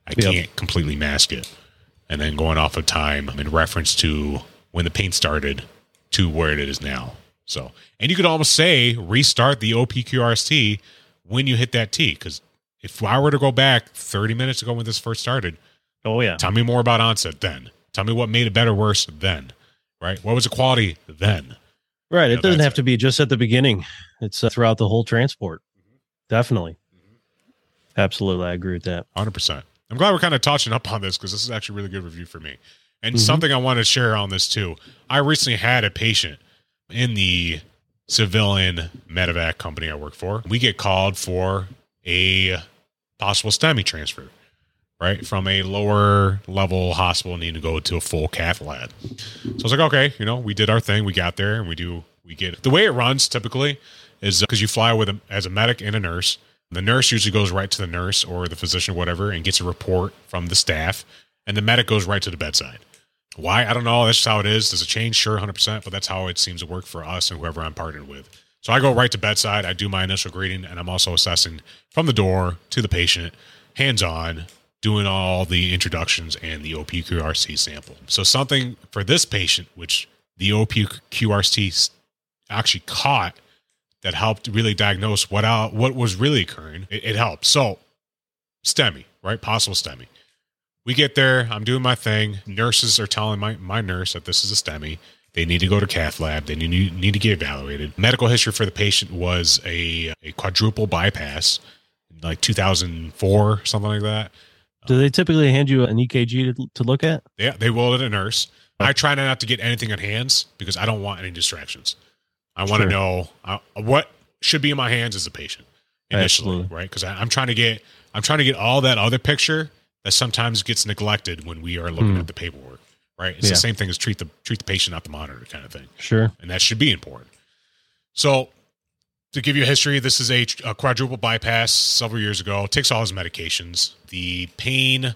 Speaker 2: I
Speaker 3: Yep.
Speaker 2: can't completely mask it. And then going off of time in reference to when the paint started to where it is now. So, and you could almost say restart the OPQRST when you hit that T. Because if I were to go back 30 minutes ago when this first started,
Speaker 3: Oh yeah.
Speaker 2: Tell me more about onset then. Tell me what made it better, worse then. Right? What was the quality then?
Speaker 3: Right.
Speaker 2: Yeah,
Speaker 3: It doesn't have
Speaker 2: it.
Speaker 3: to be just at the beginning. It's uh, throughout the whole transport. Definitely. Absolutely. I agree with that.
Speaker 2: Hundred percent. I'm glad we're kind of touching up on this because this is actually a really good review for me. And
Speaker 3: Mhm.
Speaker 2: something I want to share on this too. I recently had a patient in the civilian medevac company I work for. We get called for a possible STEMI transfer, right? From a lower level hospital needing to go to a full cath lab. So I was like, okay, you know, we did our thing. We got there and we do, we get it. the way it runs typically is because you fly with a, as a medic and a nurse. The nurse usually goes right to the nurse or the physician, whatever, and gets a report from the staff, and the medic goes right to the bedside. Why? I don't know. That's just how it is. Does it change? Sure, 100%, but that's how it seems to work for us and whoever I'm partnered with. So I go right to bedside. I do my initial greeting, and I'm also assessing from the door to the patient, hands on, doing all the introductions and the OPQRST sample. So something for this patient, which the OPQRST actually caught that helped really diagnose what out, what was really occurring. It, it helped. So STEMI, right? Possible STEMI. We get there. I'm doing my thing. Nurses are telling my, my nurse that this is a STEMI. They need to go to cath lab. They need, need to get evaluated. Medical history for the patient was a, a quadruple bypass, like 2004, something like that.
Speaker 3: Do they typically hand you an EKG to, to look at?
Speaker 2: Yeah, they will at a nurse. I try not to get anything on hands because I don't want any distractions. I want
Speaker 3: Sure.
Speaker 2: to know uh, what should be in my hands as a patient initially,
Speaker 3: Absolutely.
Speaker 2: right? Because I'm trying to get I'm trying to get all that other picture that sometimes gets neglected when we are looking
Speaker 3: Hmm.
Speaker 2: at the paperwork, right? It's
Speaker 3: Yeah.
Speaker 2: the same thing as treat the treat the patient, not the monitor, kind of thing,
Speaker 3: Sure.
Speaker 2: and that should be important. So, to give you a history, this is a, a quadruple bypass several years ago. Takes all his medications. The pain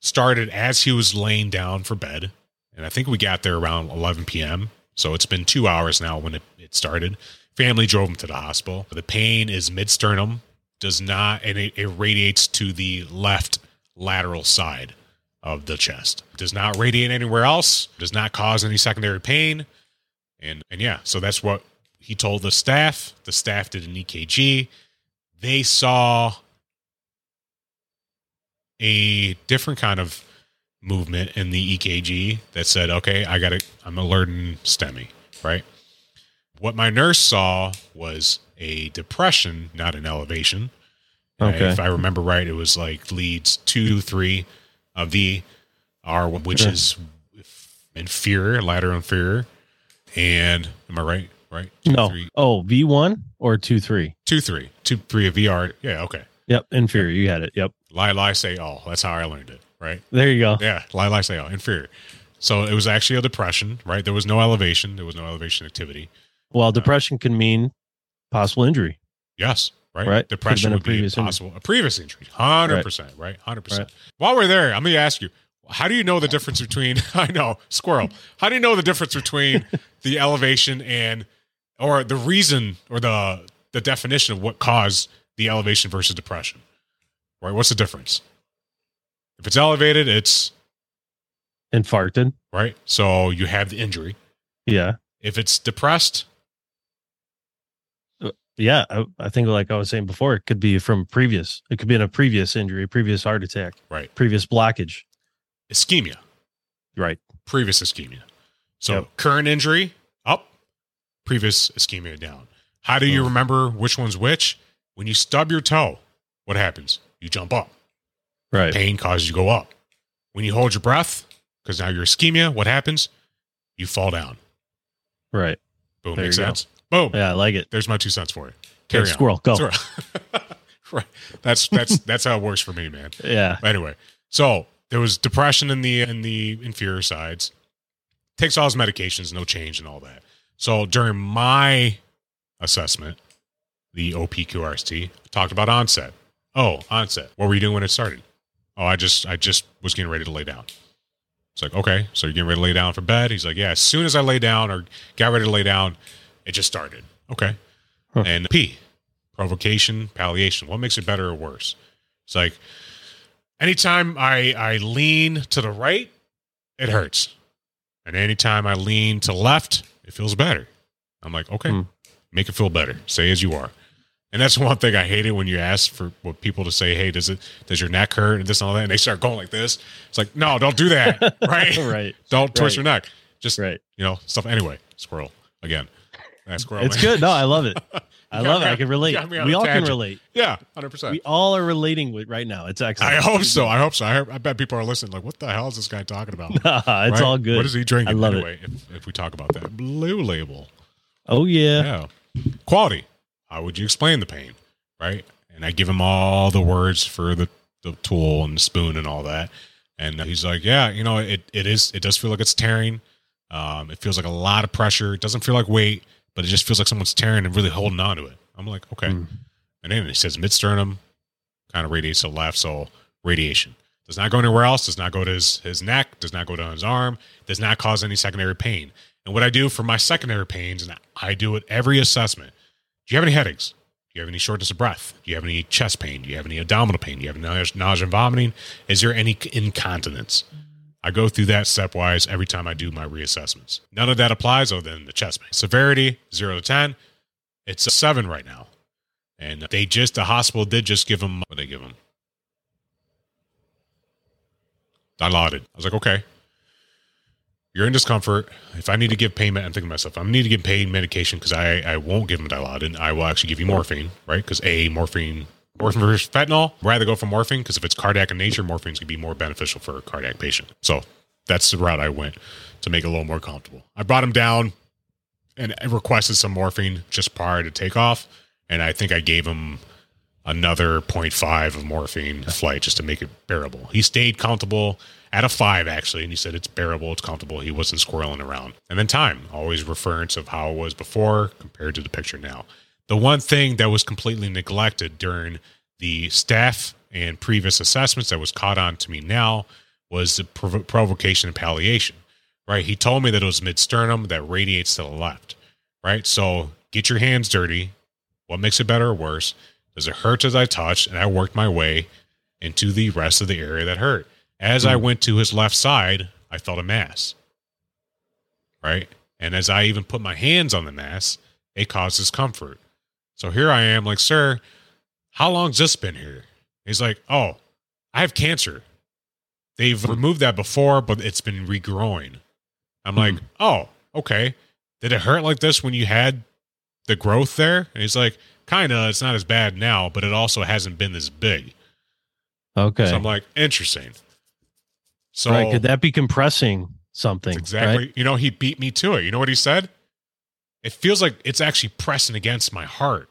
Speaker 2: started as he was laying down for bed, and I think we got there around 11 p.m. So it's been two hours now when it, it started. Family drove him to the hospital. The pain is mid sternum, does not, and it, it radiates to the left lateral side of the chest. Does not radiate anywhere else. Does not cause any secondary pain. And and yeah, so that's what he told the staff. The staff did an EKG. They saw a different kind of movement in the EKG that said, "Okay, I got it. I'm alerting STEMI." Right. What my nurse saw was a depression, not an elevation.
Speaker 3: Okay.
Speaker 2: If I remember right, it was like leads two, three of the R, which is inferior, lateral inferior. And am I right? Right? Two,
Speaker 3: No. Oh, V one or two three.
Speaker 2: two, three, two, three aVF. Yeah, okay.
Speaker 3: Yep, inferior. You had it. Yep.
Speaker 2: Lie, lie, say all. That's how I learned it, right?
Speaker 3: There you go.
Speaker 2: Yeah, lie, lie, say all. Inferior. So it was actually a depression, right? There was no elevation. There was no elevation activity.
Speaker 3: Well, depression can mean possible injury.
Speaker 2: Yes, right.
Speaker 3: Right.
Speaker 2: Depression would be
Speaker 3: previous injury.
Speaker 2: possible. A previous injury, hundred percent, right? Hundred percent.
Speaker 3: Right.
Speaker 2: While we're there, I'm going to ask you: How do you know the difference between? I know squirrel. How do you know the difference between the elevation and, or the reason or the the definition of what caused the elevation versus depression? Right. What's the difference? If it's elevated, it's
Speaker 3: Infarcted.
Speaker 2: right. So you have the injury.
Speaker 3: Yeah.
Speaker 2: If it's depressed, uh,
Speaker 3: Yeah. I, I think, like I was saying before, it could be from previous. It could be in a previous injury, previous heart attack,
Speaker 2: right.
Speaker 3: previous blockage.
Speaker 2: Ischemia.
Speaker 3: Right.
Speaker 2: previous ischemia. So
Speaker 3: Yep.
Speaker 2: current injury up, previous ischemia down. How do you
Speaker 3: Oh.
Speaker 2: remember which one's which? When you stub your toe, what happens? You jump up.
Speaker 3: Right.
Speaker 2: Pain causes you to go up. When you hold your breath, because now you're ischemia, what happens? You fall down.
Speaker 3: Right.
Speaker 2: Boom.
Speaker 3: There
Speaker 2: Makes
Speaker 3: you go.
Speaker 2: sense. Boom.
Speaker 3: Yeah. I like it.
Speaker 2: There's my two cents for you. Carry on.
Speaker 3: squirrel. Go.
Speaker 2: Right. right. That's that's that's how it works for me, man.
Speaker 3: Yeah.
Speaker 2: Anyway, so there was depression in the in the inferior sides. Takes all his medications, no change and all that. So during my assessment, the OPQRST talked about onset. Oh, onset. What were you doing when it started? Oh, I just I just was getting ready to lay down. It's like, okay, so you're getting ready to lay down for bed. He's like, yeah, as soon as I lay down or got ready to lay down, it just started. Okay.
Speaker 3: Huh.
Speaker 2: And P, provocation, palliation. What makes it better or worse? It's like anytime I I lean to the right, it hurts. And anytime I lean to left, it feels better. I'm like, okay,
Speaker 3: Hmm.
Speaker 2: make it feel better. Say as you are. And that's one thing I hated when you ask for what people to say, hey, does it does your neck hurt and this and all that? And they start going like this. It's like, no, don't do that. right?
Speaker 3: right.
Speaker 2: Don't twist
Speaker 3: Right.
Speaker 2: your neck. Just
Speaker 3: Right.
Speaker 2: you know, stuff anyway. Squirrel. Again. That squirrel.
Speaker 3: It's
Speaker 2: man.
Speaker 3: good. No, I love it. I love
Speaker 2: me
Speaker 3: it. I can relate.
Speaker 2: got me on
Speaker 3: We all can relate.
Speaker 2: Yeah, hundred percent.
Speaker 3: We all are relating with right now. It's excellent.
Speaker 2: I hope so. I hope so. I, I bet people are listening. Like, what the hell is this guy talking about?
Speaker 3: it's
Speaker 2: Right?
Speaker 3: all good.
Speaker 2: What is he drinking?
Speaker 3: I love it.
Speaker 2: anyway, If, if we talk about that blue label,
Speaker 3: oh yeah.
Speaker 2: yeah, quality. How would you explain the pain, right? And I give him all the words for the the tool and the spoon and all that, and he's like, yeah, you know, it it is. It does feel like it's tearing. Um, it feels like a lot of pressure. It doesn't feel like weight, but it just feels like someone's tearing and really holding on to it. I'm like, okay.
Speaker 3: Mm.
Speaker 2: And then he says mid sternum kind of radiates to the left, so radiation. Does not go anywhere else, does not go to his, his neck, does not go down his arm, does not cause any secondary pain. And what I do for my secondary pains, and I do it every assessment. Do you have any headaches? Do you have any shortness of breath? Do you have any chest pain? Do you have any abdominal pain? Do you have nausea and vomiting? Is there any incontinence? I go through that stepwise every time I do my reassessments. None of that applies other than the chest pain. Severity, zero to 10. It's a seven right now. And they just, the hospital did just give him, what they give him? Dilaudid. I was like, okay, you're in discomfort. If I need to give payment, I'm thinking to myself, I need to give pain medication because I, I won't give him Dilaudid. I will actually give you morphine, right? Because A, morphine, morphine versus fentanyl, rather go for morphine because if it's cardiac in nature, morphine's going to be more beneficial for a cardiac patient. So that's the route I went to make it a little more comfortable. I brought him down and requested some morphine just prior to takeoff. And I think I gave him another 0.5 of morphine flight just to make it bearable. He stayed comfortable at a five, actually, and he said it's bearable, it's comfortable. He wasn't squirreling around. And then time, always reference of how it was before compared to the picture now. The one thing that was completely neglected during the staff and previous assessments that was caught on to me now was the prov- provocation and palliation, right? He told me that it was mid sternum that radiates to the left, right? So get your hands dirty. What makes it better or worse? Does it hurt as I touched? And I worked my way into the rest of the area that hurt. As I hmm. went to his left side, I felt a mass. Right? And as I even put my hands on the mass, it caused discomfort. So here I am, like, sir, how long's this been here? He's like, oh, I have cancer. They've hmm. removed that before, but it's been regrowing. I'm hmm. like, oh, okay. Did it hurt like this when you had the growth there? And he's like, kind of. It's not as bad now, but it also hasn't been this big.
Speaker 3: Okay.
Speaker 2: So I'm like, interesting. So
Speaker 3: right. Could that be compressing something?
Speaker 2: Exactly.
Speaker 3: right?
Speaker 2: You know, he beat me to it. You know what he said? It feels like it's actually pressing against my heart.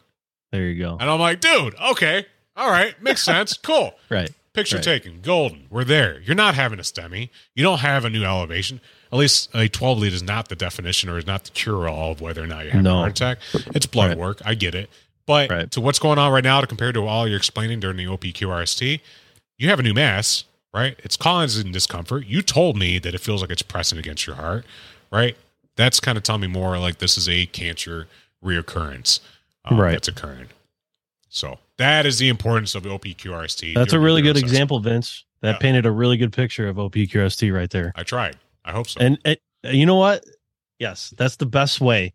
Speaker 3: There you go.
Speaker 2: And I'm like, dude, okay. All right. Makes sense. cool.
Speaker 3: Right.
Speaker 2: Picture
Speaker 3: Right.
Speaker 2: taken. Golden. We're there. You're not having a STEMI. You don't have a new elevation. At least a 12 lead is not the definition or is not the cure all of whether or not you have a heart attack. It's blood
Speaker 3: Right.
Speaker 2: work. I get it. But
Speaker 3: Right.
Speaker 2: to what's going on right now to compare to all you're explaining during the OPQRST, you have a new mass, right? It's causing discomfort. You told me that it feels like it's pressing against your heart, right? That's kind of telling me more like this is a cancer reoccurrence um,
Speaker 3: Right.
Speaker 2: that's occurring. So that is the importance of OPQRST.
Speaker 3: That's a really good example, Vince. That
Speaker 2: Yeah.
Speaker 3: painted a really good picture of OPQRST right there.
Speaker 2: I tried. I hope so.
Speaker 3: And it, you know what? Yes, that's the best way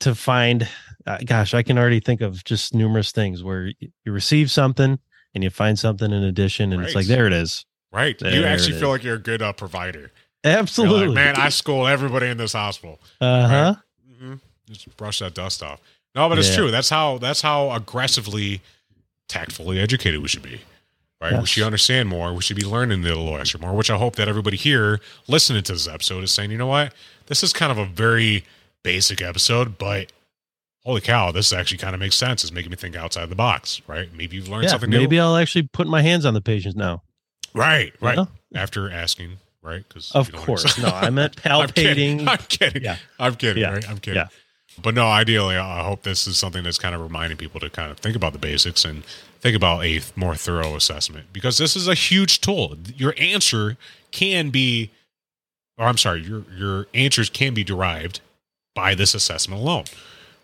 Speaker 3: to find. Uh, gosh, I can already think of just numerous things where you receive something and you find something in addition, and it's like there it is.
Speaker 2: right. you actually feel
Speaker 3: is.
Speaker 2: like you're a good uh, provider.
Speaker 3: Absolutely,
Speaker 2: like, man, I school everybody in this hospital.
Speaker 3: uh huh.
Speaker 2: hmm Just brush that dust off. No, but it's
Speaker 3: Yeah.
Speaker 2: true. That's how that's how aggressively, tactfully educated we should be. Right? We should understand more. We should be learning a little extra more, which I hope that everybody here listening to this episode is saying, you know what? This is kind of a very basic episode, but holy cow, this actually kind of makes sense. It's making me think outside the box, right? Maybe you've learned
Speaker 3: Yeah,
Speaker 2: something new.
Speaker 3: maybe I'll actually put my hands on the patients now.
Speaker 2: Right, right.
Speaker 3: know?
Speaker 2: After asking, right? Because
Speaker 3: Of course, no, I meant
Speaker 2: I'm
Speaker 3: palpating.
Speaker 2: kidding. I'm kidding.
Speaker 3: Yeah.
Speaker 2: I'm kidding.
Speaker 3: Yeah.
Speaker 2: Right? I'm kidding.
Speaker 3: Yeah.
Speaker 2: But no, ideally, I I hope this is something that's kind of reminding people to kind of think about the basics and think about a more thorough assessment because this is a huge tool. Your answer can be, or I'm sorry, your your answers can be derived by this assessment alone.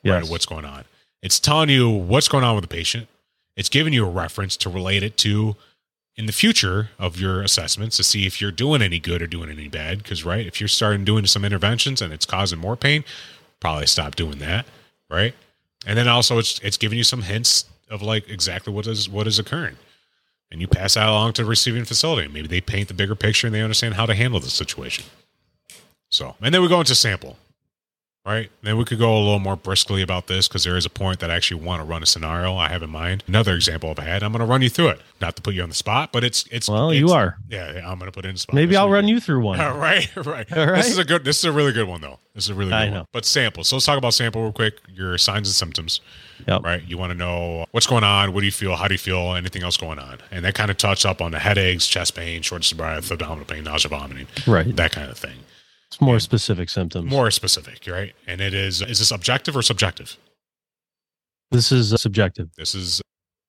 Speaker 2: Right?
Speaker 3: Yes.
Speaker 2: of What's going on? It's telling you what's going on with the patient. It's giving you a reference to relate it to in the future of your assessments to see if you're doing any good or doing any bad. Because right, if you're starting doing some interventions and it's causing more pain, probably stop doing that. Right, and then also it's it's giving you some hints of like exactly what is what is occurring, and you pass that along to the receiving facility. Maybe they paint the bigger picture and they understand how to handle the situation. So, and then we go into sample. Right. Then we could go a little more briskly about this because there is a point that I actually want to run a scenario I have in mind. Another example I've had. I'm going to run you through it. Not to put you on the spot, but it's it's.
Speaker 3: Well,
Speaker 2: it's-
Speaker 3: you are.
Speaker 2: Yeah, yeah, I'm going to put it in the spot.
Speaker 3: Maybe I'll run you through one.
Speaker 2: All right, right.
Speaker 3: All right.
Speaker 2: This is a good. This is a really good one though. This is a really good
Speaker 3: I
Speaker 2: one.
Speaker 3: know.
Speaker 2: But sample. So let's talk about sample real quick. Your signs and symptoms.
Speaker 3: Yep.
Speaker 2: Right. You want to know what's going on. What do you feel? How do you feel? Anything else going on? And that kind of touched up on the headaches, chest pain, shortness of breath, abdominal pain, nausea, vomiting,
Speaker 3: Right.
Speaker 2: that kind of thing.
Speaker 3: It's more specific symptoms.
Speaker 2: More specific, right? And it is. Is this objective or subjective?
Speaker 3: This is uh, subjective.
Speaker 2: This is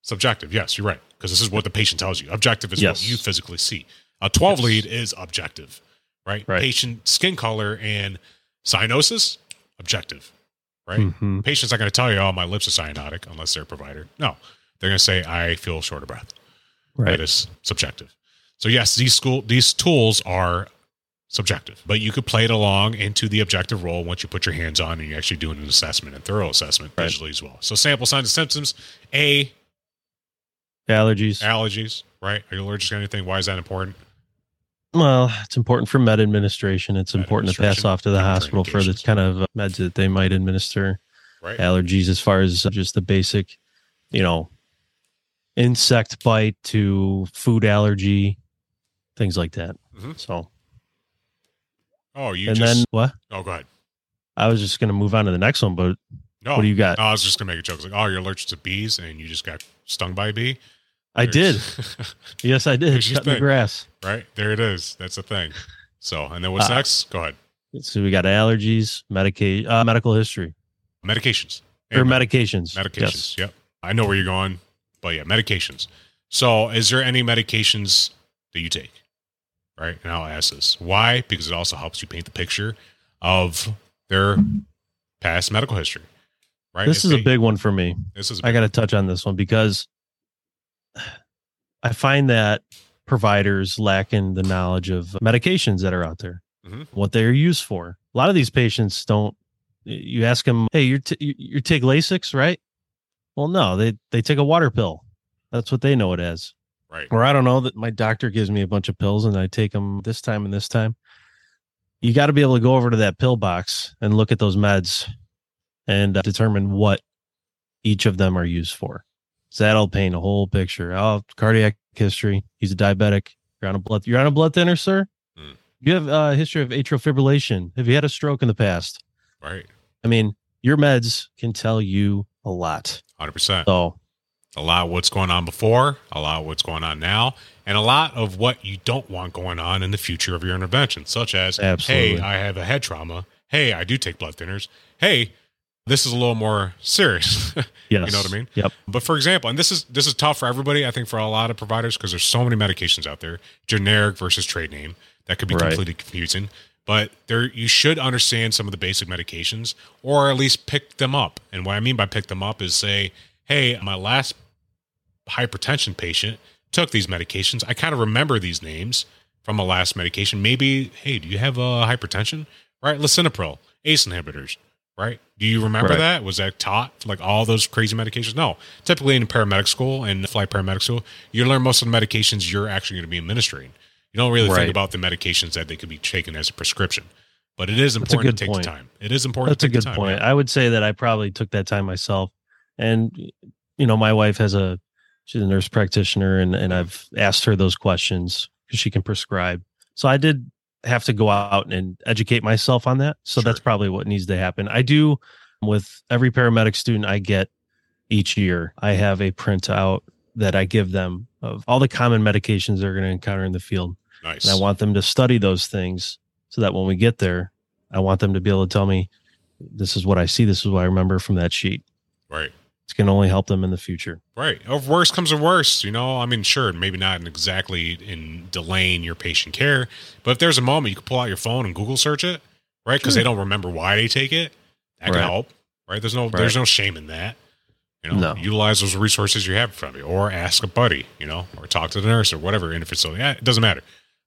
Speaker 2: subjective. Yes, you're right. Because this is what the patient tells you. Objective is
Speaker 3: Yes.
Speaker 2: what you physically see. A 12
Speaker 3: Yes.
Speaker 2: lead is objective, right?
Speaker 3: Right.
Speaker 2: Patient skin color and cyanosis, objective, right?
Speaker 3: Mhm.
Speaker 2: Patient's not going to tell you, oh, my lips are cyanotic unless they're a provider. No, they're going to say, I feel short of breath.
Speaker 3: Right.
Speaker 2: That is subjective. So yes, these school these tools are subjective, but you could play it along into the objective role once you put your hands on and you're actually doing an assessment and thorough assessment
Speaker 3: Right.
Speaker 2: as well. So sample signs and symptoms: A,
Speaker 3: Allergies.
Speaker 2: allergies. Right? Are you allergic to anything? Why is that important?
Speaker 3: Well, it's important for med administration. It's
Speaker 2: Med
Speaker 3: important to pass off to the hospital for the kind of uh, meds that they might administer.
Speaker 2: Right?
Speaker 3: Allergies, as far as just the basic, you know, insect bite to food allergy, things like that.
Speaker 2: Mhm.
Speaker 3: So,
Speaker 2: Oh, you
Speaker 3: and
Speaker 2: just.
Speaker 3: then what?
Speaker 2: oh, go ahead.
Speaker 3: I was just going to move on to the next one, but
Speaker 2: No,
Speaker 3: what do you got?
Speaker 2: I was just gonna make a joke. It's like, oh, you're allergic to bees, and you just got stung by a bee.
Speaker 3: I did. Yes, I did. Cut the grass.
Speaker 2: right there, it is. That's the thing. So, and then what's
Speaker 3: Uh,
Speaker 2: next? Go ahead.
Speaker 3: So we got allergies, medica- uh, medical history,
Speaker 2: Medications.
Speaker 3: or medications.
Speaker 2: Medications.
Speaker 3: Yes.
Speaker 2: Yep. I know where you're going, but yeah, medications. So, is there any medications that you take? Right. And I'll ask this. Why? Because it also helps you paint the picture of their past medical history. Right.
Speaker 3: This is a big one for me.
Speaker 2: This is.
Speaker 3: I got to touch on this one because I find that providers lacking the knowledge of medications that are out there,
Speaker 2: Mhm.
Speaker 3: what they're used for. A lot of these patients don't. You ask them, "Hey, you're t- you, you take Lasix, right?" Well, no, they they take a water pill. That's what they know it as.
Speaker 2: Right.
Speaker 3: Or I don't know that my doctor gives me a bunch of pills and I take them this time and this time. You got to be able to go over to that pill box and look at those meds and uh, determine what each of them are used for. So that'll paint a whole picture. Oh, cardiac history. He's a diabetic. You're on a blood. You're on a blood thinner, sir.
Speaker 2: Hmm.
Speaker 3: You have a history of atrial fibrillation. Have you had a stroke in the past?
Speaker 2: Right.
Speaker 3: I mean, your meds can tell you a lot.
Speaker 2: 100%.
Speaker 3: So
Speaker 2: a lot of what's going on before, a lot of what's going on now, and a lot of what you don't want going on in the future of your intervention, such as,
Speaker 3: Absolutely.
Speaker 2: hey, I have a head trauma. Hey, I do take blood thinners. Hey, this is a little more serious.
Speaker 3: yes,
Speaker 2: You know what I mean?
Speaker 3: Yep.
Speaker 2: but for example, and this is this is tough for everybody, I think for a lot of providers because there's so many medications out there, generic versus trade name, that could be
Speaker 3: Right.
Speaker 2: completely confusing. But there you should understand some of the basic medications or at least pick them up. And what I mean by pick them up is say, hey, my last hypertension patient took these medications. I kind of remember these names from a last medication. Maybe, hey, do you have uh, hypertension? Right, lisinopril, ACE inhibitors. Right? Do you remember
Speaker 3: Right.
Speaker 2: that? Was that taught like all those crazy medications? No. Typically in paramedic school and flight paramedic school, you learn most of the medications you're actually going to be administering. You don't really
Speaker 3: Right.
Speaker 2: think about the medications that they could be taken as a prescription. But it is important to take
Speaker 3: point.
Speaker 2: the time. It is important
Speaker 3: That's
Speaker 2: to
Speaker 3: a
Speaker 2: take
Speaker 3: good
Speaker 2: the time.
Speaker 3: point.
Speaker 2: yeah.
Speaker 3: I would say that I probably took that time myself. And you know, my wife has a she's a nurse practitioner and and I've asked her those questions because she can prescribe. So I did have to go out and educate myself on that. So that's probably what needs to happen. I do with every paramedic student I get each year, I have a printout that I give them of all the common medications they're going to encounter in the field.
Speaker 2: Nice.
Speaker 3: And I want them to study those things so that when we get there, I want them to be able to tell me, this is what I see, this is what I remember from that sheet.
Speaker 2: right.
Speaker 3: It's going to only help them in the future.
Speaker 2: Right. Of worse comes to worse, you know. I mean, sure, maybe not in exactly in delaying your patient care, but if there's a moment you can pull out your phone and Google search it, right? Because
Speaker 3: Sure.
Speaker 2: they don't remember why they take it. That can help, right? There's no
Speaker 3: Right.
Speaker 2: there's no shame in that. You know,
Speaker 3: No.
Speaker 2: utilize those resources you have in front of you, or ask a buddy, you know, or talk to the nurse or whatever in the facility. Yeah, it doesn't matter,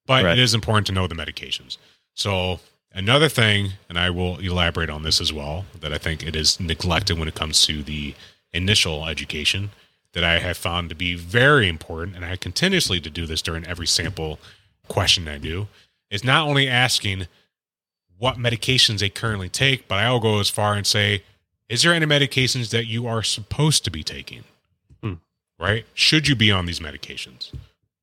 Speaker 2: but
Speaker 3: Right.
Speaker 2: it is important to know the medications. So another thing, and I will elaborate on this as well, that I think it is neglected when it comes to the initial education that I have found to be very important, and I continuously to do this during every sample question I do, is not only asking what medications they currently take, but I will go as far and say, is there any medications that you are supposed to be taking?
Speaker 3: Hmm.
Speaker 2: Right? Should you be on these medications?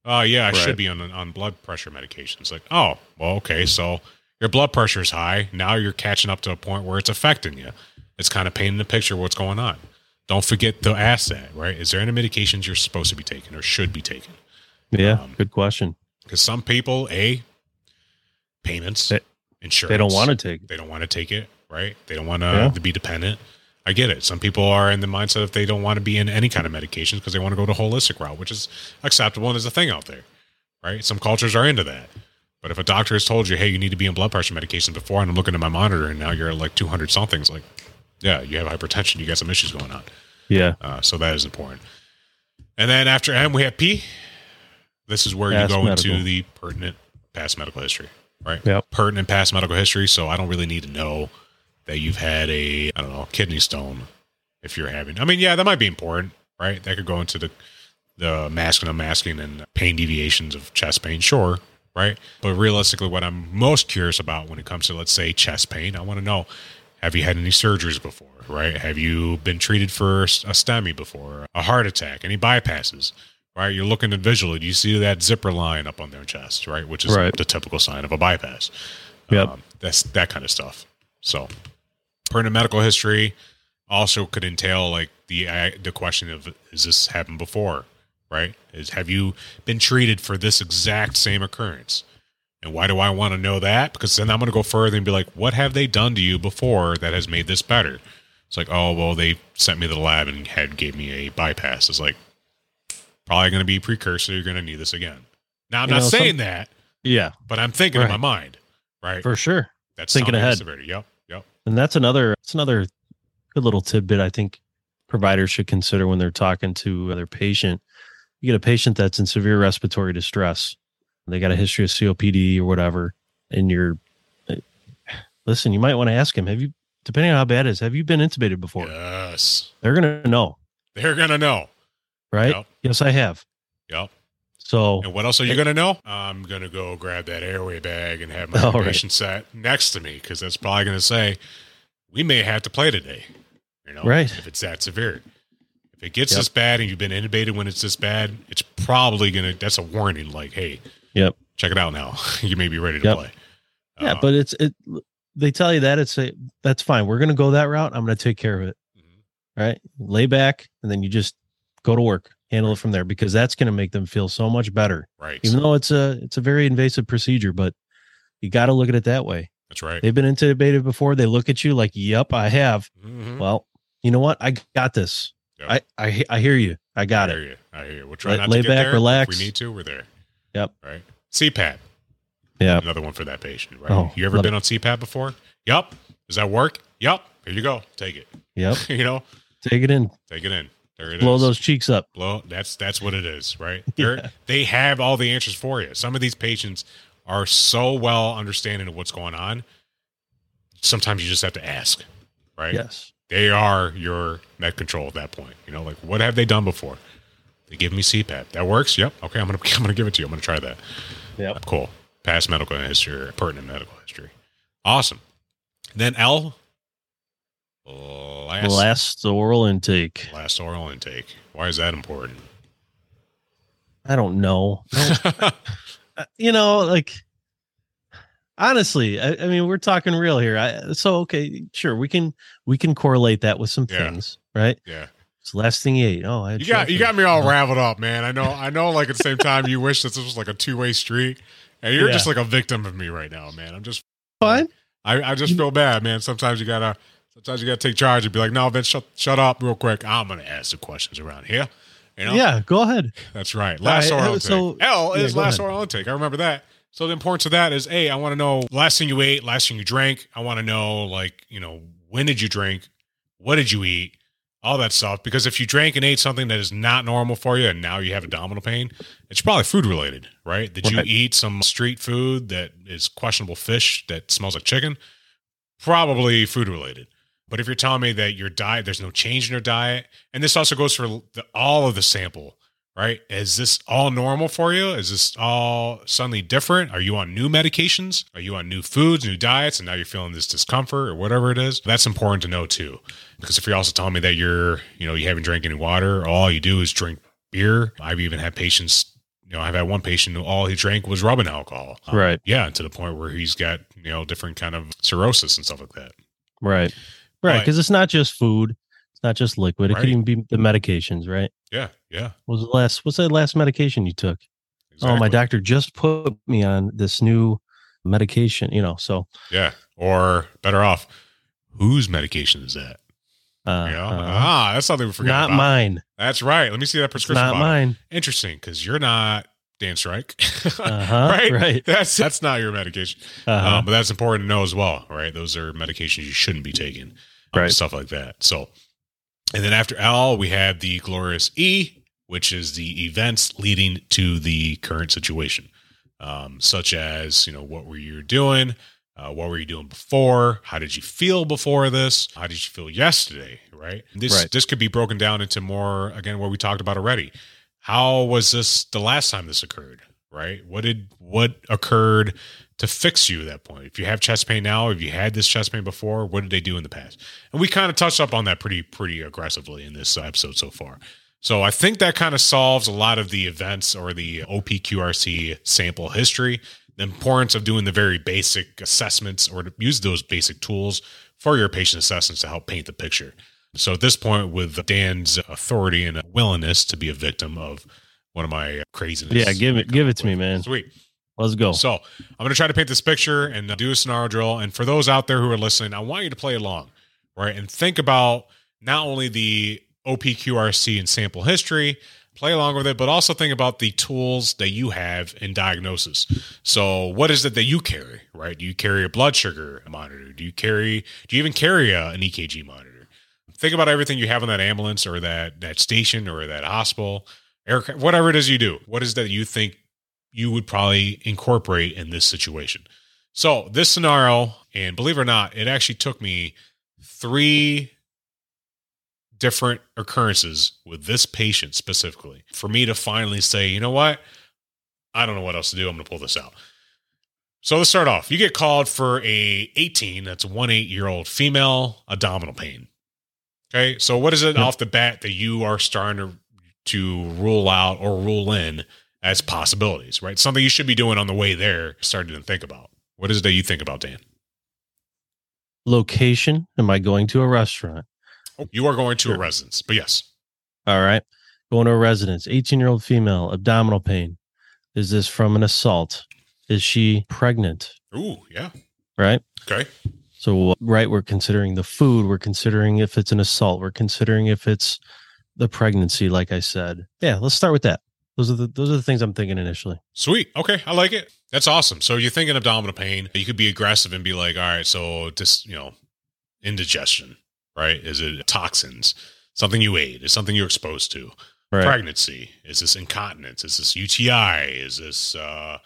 Speaker 2: Oh, yeah, I
Speaker 3: Right.
Speaker 2: should be on on blood pressure medications. Like, oh, well, okay, so your blood pressure is high. Now you're catching up to a point where it's affecting you. It's kind of painting the picture of what's going on. Don't forget to ask that, right? Is there any medications you're supposed to be taking or should be taking?
Speaker 3: Yeah,
Speaker 2: Um,
Speaker 3: good question.
Speaker 2: Because some people, A, payments,
Speaker 3: They-
Speaker 2: insurance.
Speaker 3: They don't want to take it.
Speaker 2: They don't want to take it, right? They don't want to be dependent. I get it. Some people are in the mindset if they don't want to be in any kind of medications because they want to go the holistic route, which is acceptable and is a thing out there, right? Some cultures are into that. But if a doctor has told you, hey, you need to be in blood pressure medication before, and I'm looking at my monitor and now you're at like 200 somethings, like, yeah, you have hypertension, you got some issues going on.
Speaker 3: Yeah.
Speaker 2: Uh, so that is important. And then after M, we have P. This is where
Speaker 3: Past
Speaker 2: you go
Speaker 3: medical.
Speaker 2: into the pertinent past medical history, right?
Speaker 3: Yep.
Speaker 2: Pertinent past medical history. So I don't really need to know that you've had a, I don't know, kidney stone if you're having. I mean, yeah, that might be important, right? That could go into the the masking, unmasking, and pain deviations of chest pain, sure, right? But realistically, what I'm most curious about when it comes to, let's say, chest pain, I want to know have you had any surgeries before, right? Have you been treated for a STEMI before, a heart attack, any bypasses, right? You're looking at visually, do you see that zipper line up on their chest, right? Which is
Speaker 3: Right.
Speaker 2: the typical sign of a bypass.
Speaker 3: Yep.
Speaker 2: Um, that's that kind of stuff. So, pertinent medical history also could entail like the uh, the question of is this happened before, right? Is have you been treated for this exact same occurrence? And why do I want to know that? Because then I'm going to go further and be like, what have they done to you before that has made this better? It's like, oh well, they sent me to the lab and had gave me a bypass. It's like probably going to be precursor. You're going to need this again. Now I'm
Speaker 3: You
Speaker 2: not
Speaker 3: know, some-
Speaker 2: saying that,
Speaker 3: Yeah.
Speaker 2: but I'm thinking in my mind, right?
Speaker 3: For sure.
Speaker 2: That's
Speaker 3: thinking ahead.
Speaker 2: Severity. Yep. Yep.
Speaker 3: And that's another that's another good little tidbit I think providers should consider when they're talking to their patient. You get a patient that's in severe respiratory distress. They got a history of COPD or whatever, and you're eh, listen, you might want to ask him, have you depending on how bad it is, have you been intubated before?
Speaker 2: Yes.
Speaker 3: They're gonna know,
Speaker 2: They're gonna know.
Speaker 3: right?
Speaker 2: Yep.
Speaker 3: Yes, I have.
Speaker 2: Yep.
Speaker 3: So
Speaker 2: And what else are you gonna know? I'm gonna go grab that airway bag and have my
Speaker 3: All right.
Speaker 2: patient sat next to me because that's probably gonna say we may have to play today. You know,
Speaker 3: Right.
Speaker 2: If it's that severe. If it gets
Speaker 3: Yep.
Speaker 2: this bad and you've been intubated when it's this bad, it's probably gonna. That's a warning. Like, hey,
Speaker 3: Yep.
Speaker 2: check it out now. you may be ready to
Speaker 3: Yep.
Speaker 2: play.
Speaker 3: yeah,
Speaker 2: Uh,
Speaker 3: but it's it they tell you that it's a that's fine. We're gonna go that route. I'm gonna take care of it.
Speaker 2: mhm.
Speaker 3: right? Lay back and then you just go to work, handle it from there because that's going to make them feel so much better.
Speaker 2: right.
Speaker 3: Even though it's a it's a very invasive procedure, but you got to look at it that way.
Speaker 2: that's right.
Speaker 3: They've been intubated before. They look at you like, "Yep, I have."
Speaker 2: Mhm.
Speaker 3: Well, you know what? I got this.
Speaker 2: Yep.
Speaker 3: I I I hear you. I got
Speaker 2: I
Speaker 3: it.
Speaker 2: hear you. I hear you. We'll try
Speaker 3: Lay-
Speaker 2: not
Speaker 3: lay
Speaker 2: to get
Speaker 3: back,
Speaker 2: there.
Speaker 3: relax.
Speaker 2: If we need to, we're there.
Speaker 3: Yep.
Speaker 2: Right. CPAP.
Speaker 3: Yeah.
Speaker 2: Another one for that patient, right?
Speaker 3: Oh,
Speaker 2: you ever been on CPAP before? Yup. Does that work? Yup. Here you go. Take it.
Speaker 3: Yep.
Speaker 2: you know,
Speaker 3: Take it in.
Speaker 2: take it in. There it is.
Speaker 3: Blow those cheeks up.
Speaker 2: Blow. That's that's what it is, right?
Speaker 3: Yeah.
Speaker 2: They have all the answers for you. Some of these patients are so well understanding of what's going on. Sometimes you just have to ask, right?
Speaker 3: Yes.
Speaker 2: They are your med control at that point. You know, like what have they done before? They give me CPAP. That works. Yep. Okay. I'm gonna I'm gonna give it to you. I'm gonna try that.
Speaker 3: Yep.
Speaker 2: Cool. Past medical history, pertinent medical history. Awesome. Then L. Last,
Speaker 3: Last oral intake.
Speaker 2: last oral intake. Why is that important?
Speaker 3: I don't know. You know, like honestly, I, I mean, we're talking real here. I, so okay, sure, we can we can correlate that with some
Speaker 2: Yeah.
Speaker 3: things, right?
Speaker 2: yeah.
Speaker 3: It's the last thing he ate. Oh, I
Speaker 2: You got you got me all raveled up, man. I know I know like at the same time you wish that this was like a two way street. And you're
Speaker 3: Yeah.
Speaker 2: just like a victim of me right now, man. I'm just
Speaker 3: fine.
Speaker 2: I, I just feel bad, man. Sometimes you gotta sometimes you gotta take charge and be like, no, Vince, shut shut up real quick. I'm gonna ask the questions around here. You know?
Speaker 3: Yeah, go ahead.
Speaker 2: That's right. Last
Speaker 3: right,
Speaker 2: oral uh, intake.
Speaker 3: so-
Speaker 2: L is
Speaker 3: go
Speaker 2: last
Speaker 3: ahead.
Speaker 2: oral intake. I remember that. So the importance of that is, A, I want to know last thing you ate, last thing you drank. I want to know, like, you know, when did you drink? What did you eat? All that stuff. Because if you drank and ate something that is not normal for you and now you have abdominal pain, it's probably food related, right? Did you eat some street food that is questionable fish that smells like chicken? Probably food related. But if you're telling me that your diet, there's no change in your diet, and this also goes for the, all of the sample, right? Is this all normal for you? Is this all suddenly different? Are you on new medications? Are you on new foods, new diets, and now you're feeling this discomfort or whatever it is? That's important to know too. Because if you're also telling me that you're, you know, you haven't drank any water, all you do is drink beer. I've even had patients, you know, I've had one patient who all he drank was rubbing alcohol. Um,
Speaker 3: Right.
Speaker 2: Yeah, to the point where he's got, you know, different kind of cirrhosis and stuff like that.
Speaker 3: Right. Right. Because it's not just food. It's not just liquid. It
Speaker 2: Right.
Speaker 3: could even be the medications, right?
Speaker 2: Yeah, yeah.
Speaker 3: What was the last what's that last medication you took? Oh, my doctor just put me on this new medication, you know. So
Speaker 2: Yeah. Or better off, whose medication is that?
Speaker 3: Uh,
Speaker 2: Yeah.
Speaker 3: uh,
Speaker 2: ah, that's something we forgot
Speaker 3: not
Speaker 2: about.
Speaker 3: mine.
Speaker 2: That's right. Let me see that
Speaker 3: It's
Speaker 2: prescription.
Speaker 3: not
Speaker 2: bottle.
Speaker 3: mine.
Speaker 2: Interesting, because you're not Dan Strike.
Speaker 3: Uh-huh,
Speaker 2: right?
Speaker 3: right.
Speaker 2: That's that's not your medication.
Speaker 3: Uh-huh.
Speaker 2: Um, but that's important to know as well, right? Those are medications you shouldn't be taking, um,
Speaker 3: Right.
Speaker 2: Stuff like that. So, and then after L, we have the glorious E, which is the events leading to the current situation, um, such as you know what were you doing, uh, what were you doing before, how did you feel before this, how did you feel yesterday, right? This
Speaker 3: Right.
Speaker 2: this could be broken down into more again what we talked about already. How was this the last time this occurred? Right? What did what occurred to fix you at that point? If you have chest pain now, if you had this chest pain before, what did they do in the past? And we kind of touched up on that pretty pretty aggressively in this episode so far. So I think that kind of solves a lot of the events or the OPQRST sample history. The importance of doing the very basic assessments or to use those basic tools for your patient assessments to help paint the picture. So at this point, with Dan's authority and willingness to be a victim of one of my craziness,
Speaker 3: Yeah, give it- give it to me, man.
Speaker 2: Sweet.
Speaker 3: Let's go.
Speaker 2: So I'm going to try to paint this picture and do a scenario drill. And for those out there who are listening, I want you to play along, right? And think about not only the OPQRST and sample history, play along with it, but also think about the tools that you have in diagnosis. So what is it that you carry, right? Do you carry a blood sugar monitor? Do you carry, do you even carry a, an EKG monitor? Think about everything you have in that ambulance or that, that station or that hospital, aircraft, whatever it is you do. What is that you think you would probably incorporate in this situation. So, this scenario, and believe it or not, it actually took me three different occurrences with this patient specifically for me to finally say, you know what? I don't know what else to do. I'm going to pull this out. So let's start off. You get called for a 18, that's a one eight year old female abdominal pain. Okay. So what is it
Speaker 3: Yep.
Speaker 2: off the bat that you are starting to, to rule out or rule in as possibilities, right? Something you should be doing on the way there, starting to think about. What is it that you think about, Dan?
Speaker 3: Location. Am I going to a restaurant?
Speaker 2: Oh, You are going to a residence, but yes.
Speaker 3: All right. Going to a residence. 18 year old female, abdominal pain. Is this from an assault? Is she pregnant?
Speaker 2: Ooh, yeah.
Speaker 3: Right.
Speaker 2: Okay.
Speaker 3: So, right, we're considering the food. We're considering if it's an assault. We're considering if it's the pregnancy, like I said. Yeah, let's start with that. Those are the those are the things I'm thinking initially.
Speaker 2: Sweet. Okay. I like it. That's awesome. So you're thinking abdominal pain. You could be aggressive and be like, all right, so just, you know, indigestion, right? Is it toxins? Something you ate? Is something you're exposed to?
Speaker 3: Right.
Speaker 2: Pregnancy? Is this incontinence? Is this UTI? Is this uh,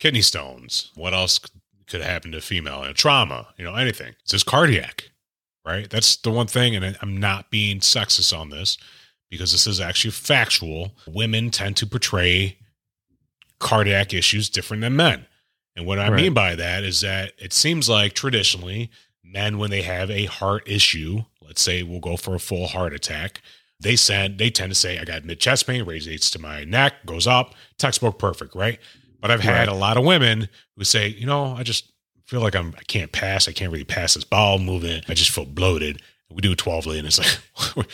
Speaker 2: kidney stones? What else could- could happen to a female? You know, trauma? You know, anything? Is this cardiac? Right? That's the one thing. And I'm not being sexist on this because this is actually factual. Women tend to portray cardiac issues different than men. And what I
Speaker 3: Right.
Speaker 2: mean by that is that it seems like traditionally men, when they have a heart issue, let's say we'll go for a full heart attack, they said they tend to say, I got mid chest pain, radiates to my neck, goes up, textbook perfect, right? But I've had
Speaker 3: Right.
Speaker 2: a lot of women who say, you know, I just feel like I'm I can't pass, I can't really pass this bowel movement. I just feel bloated. We do a 12 lead and it's like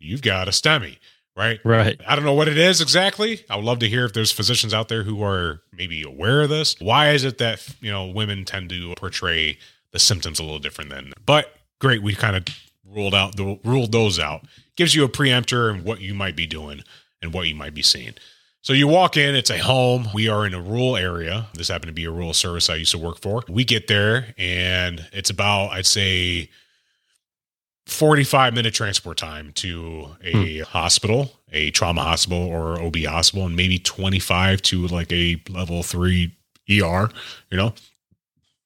Speaker 2: you've got a STEMI, right?
Speaker 3: Right.
Speaker 2: I don't know what it is exactly. I would love to hear if there's physicians out there who are maybe aware of this. Why is it that you know women tend to portray the symptoms a little different than? But great, we kind of ruled out the ruled those out. Gives you a preemptor and what you might be doing and what you might be seeing. So you walk in, it's a home. We are in a rural area. This happened to be a rural service I used to work for. We get there and it's about, I'd say, 45 minute transport time to a hospital, a trauma hospital or OB hospital, and maybe 25 to like a level three ER. You know,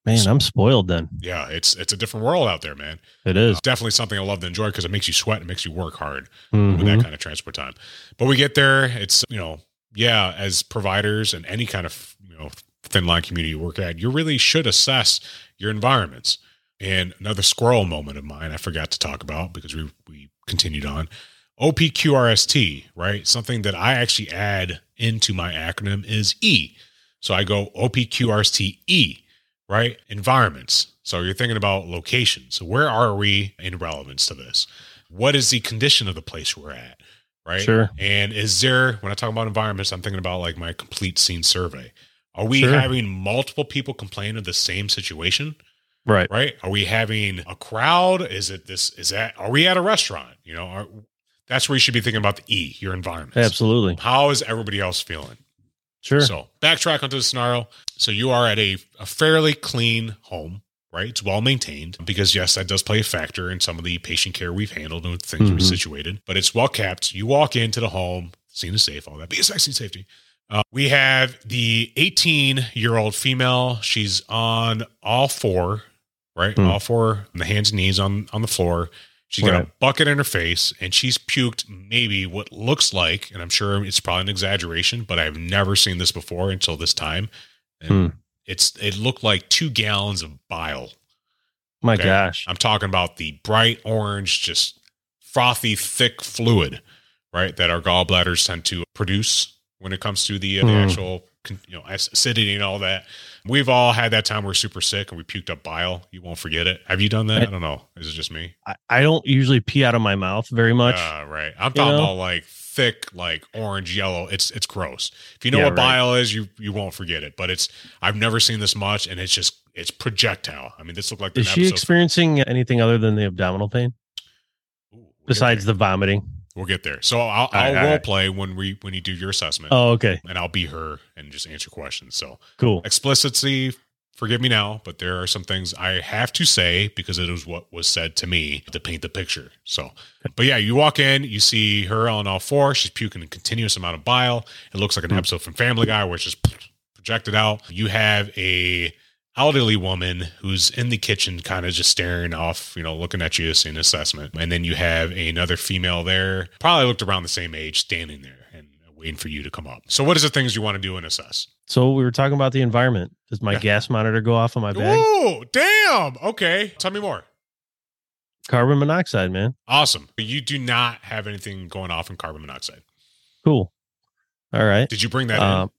Speaker 3: Man, I'm spoiled then.
Speaker 2: yeah, it's it's a different world out there, man.
Speaker 3: It is.
Speaker 2: It's definitely something I love to enjoy because it makes you sweat, it makes you work hard
Speaker 3: Mhm.
Speaker 2: with that kind of transport time. But we get there, it's you know, yeah, as providers and any kind of you know thin line community you work at, you really should assess your environments. And another squirrel moment of mine I forgot to talk about because we we continued on. OPQRST, right? Something that I actually add into my acronym is E. So I go OPQRST E, right? Environments. So you're thinking about locations. So where are we in relevance to this? What is the condition of the place we're at? Right.
Speaker 3: Sure.
Speaker 2: And is there, when I talk about environments, I'm thinking about like my complete scene survey. Are we
Speaker 3: Sure.
Speaker 2: having multiple people complain of the same situation?
Speaker 3: Right.
Speaker 2: right? Are we having a crowd? Is it this? Is that? Are we at a restaurant? You know, are, that's where you should be thinking about the E, your environment.
Speaker 3: Absolutely.
Speaker 2: How is everybody else feeling?
Speaker 3: Sure.
Speaker 2: So backtrack onto the scenario. So you are at a, a fairly clean home, right? It's well maintained because yes, that does play a factor in some of the patient care we've handled and things we've
Speaker 3: Mhm.
Speaker 2: situated. But it's well kept. You walk into the home, scene is safe, all that. Be a sexy safety. Uh, we have the 18 year old female. She's on all four, right?
Speaker 3: Hmm.
Speaker 2: All four, on the hands and knees on on the floor. She's got a bucket in her face, and she's puked maybe what looks like, and I'm sure it's probably an exaggeration, but I've never seen this before until this time. And
Speaker 3: Hmm.
Speaker 2: It's it looked like two gallons of bile.
Speaker 3: My
Speaker 2: Okay.
Speaker 3: gosh.
Speaker 2: I'm talking about the bright orange, just frothy, thick fluid, right? That our gallbladders tend to produce when it comes to the, uh, the
Speaker 3: Hmm.
Speaker 2: actual, you know, acidity and all that. We've all had that time we're super sick and we puked up bile. You won't forget it. Have you done that?
Speaker 3: I-
Speaker 2: I don't know. Is it just me?
Speaker 3: I, I don't usually pee out of my mouth very much.
Speaker 2: Uh, right. I'm talking
Speaker 3: know?
Speaker 2: about like thick, like orange, yellow. It's it's gross. If you know
Speaker 3: Yeah,
Speaker 2: what
Speaker 3: right.
Speaker 2: bile is, you you won't forget it. But it's I've never seen this much, and it's just it's projectile. I mean, this looked like
Speaker 3: Is she experiencing anything other than the abdominal pain besides the vomiting?
Speaker 2: We'll get there. So I'll, I'll
Speaker 3: all
Speaker 2: role
Speaker 3: right.
Speaker 2: play when we when you do your assessment,
Speaker 3: Oh, okay.
Speaker 2: and I'll be her and just answer questions. So
Speaker 3: Cool.
Speaker 2: explicitly, forgive me now, but there are some things I have to say because it was what was said to me to paint the picture. So, but yeah, you walk in, you see her on all four. She's puking a continuous amount of bile. It looks like an
Speaker 3: Hmm.
Speaker 2: episode from Family Guy where it's just projected out. You have a elderly woman who's in the kitchen kind of just staring off you know looking at you as an assessment and then you have another female there probably looked around the same age standing there and waiting for you to come up so what is the things you want to do and assess
Speaker 3: So we were talking about the environment. Does my
Speaker 2: Yeah.
Speaker 3: gas monitor go off on my bag?
Speaker 2: Oh, damn. Okay. Tell me more.
Speaker 3: Carbon monoxide, man.
Speaker 2: Awesome. You do not have anything going off in carbon monoxide.
Speaker 3: Cool. All right.
Speaker 2: Did you bring that
Speaker 3: Um,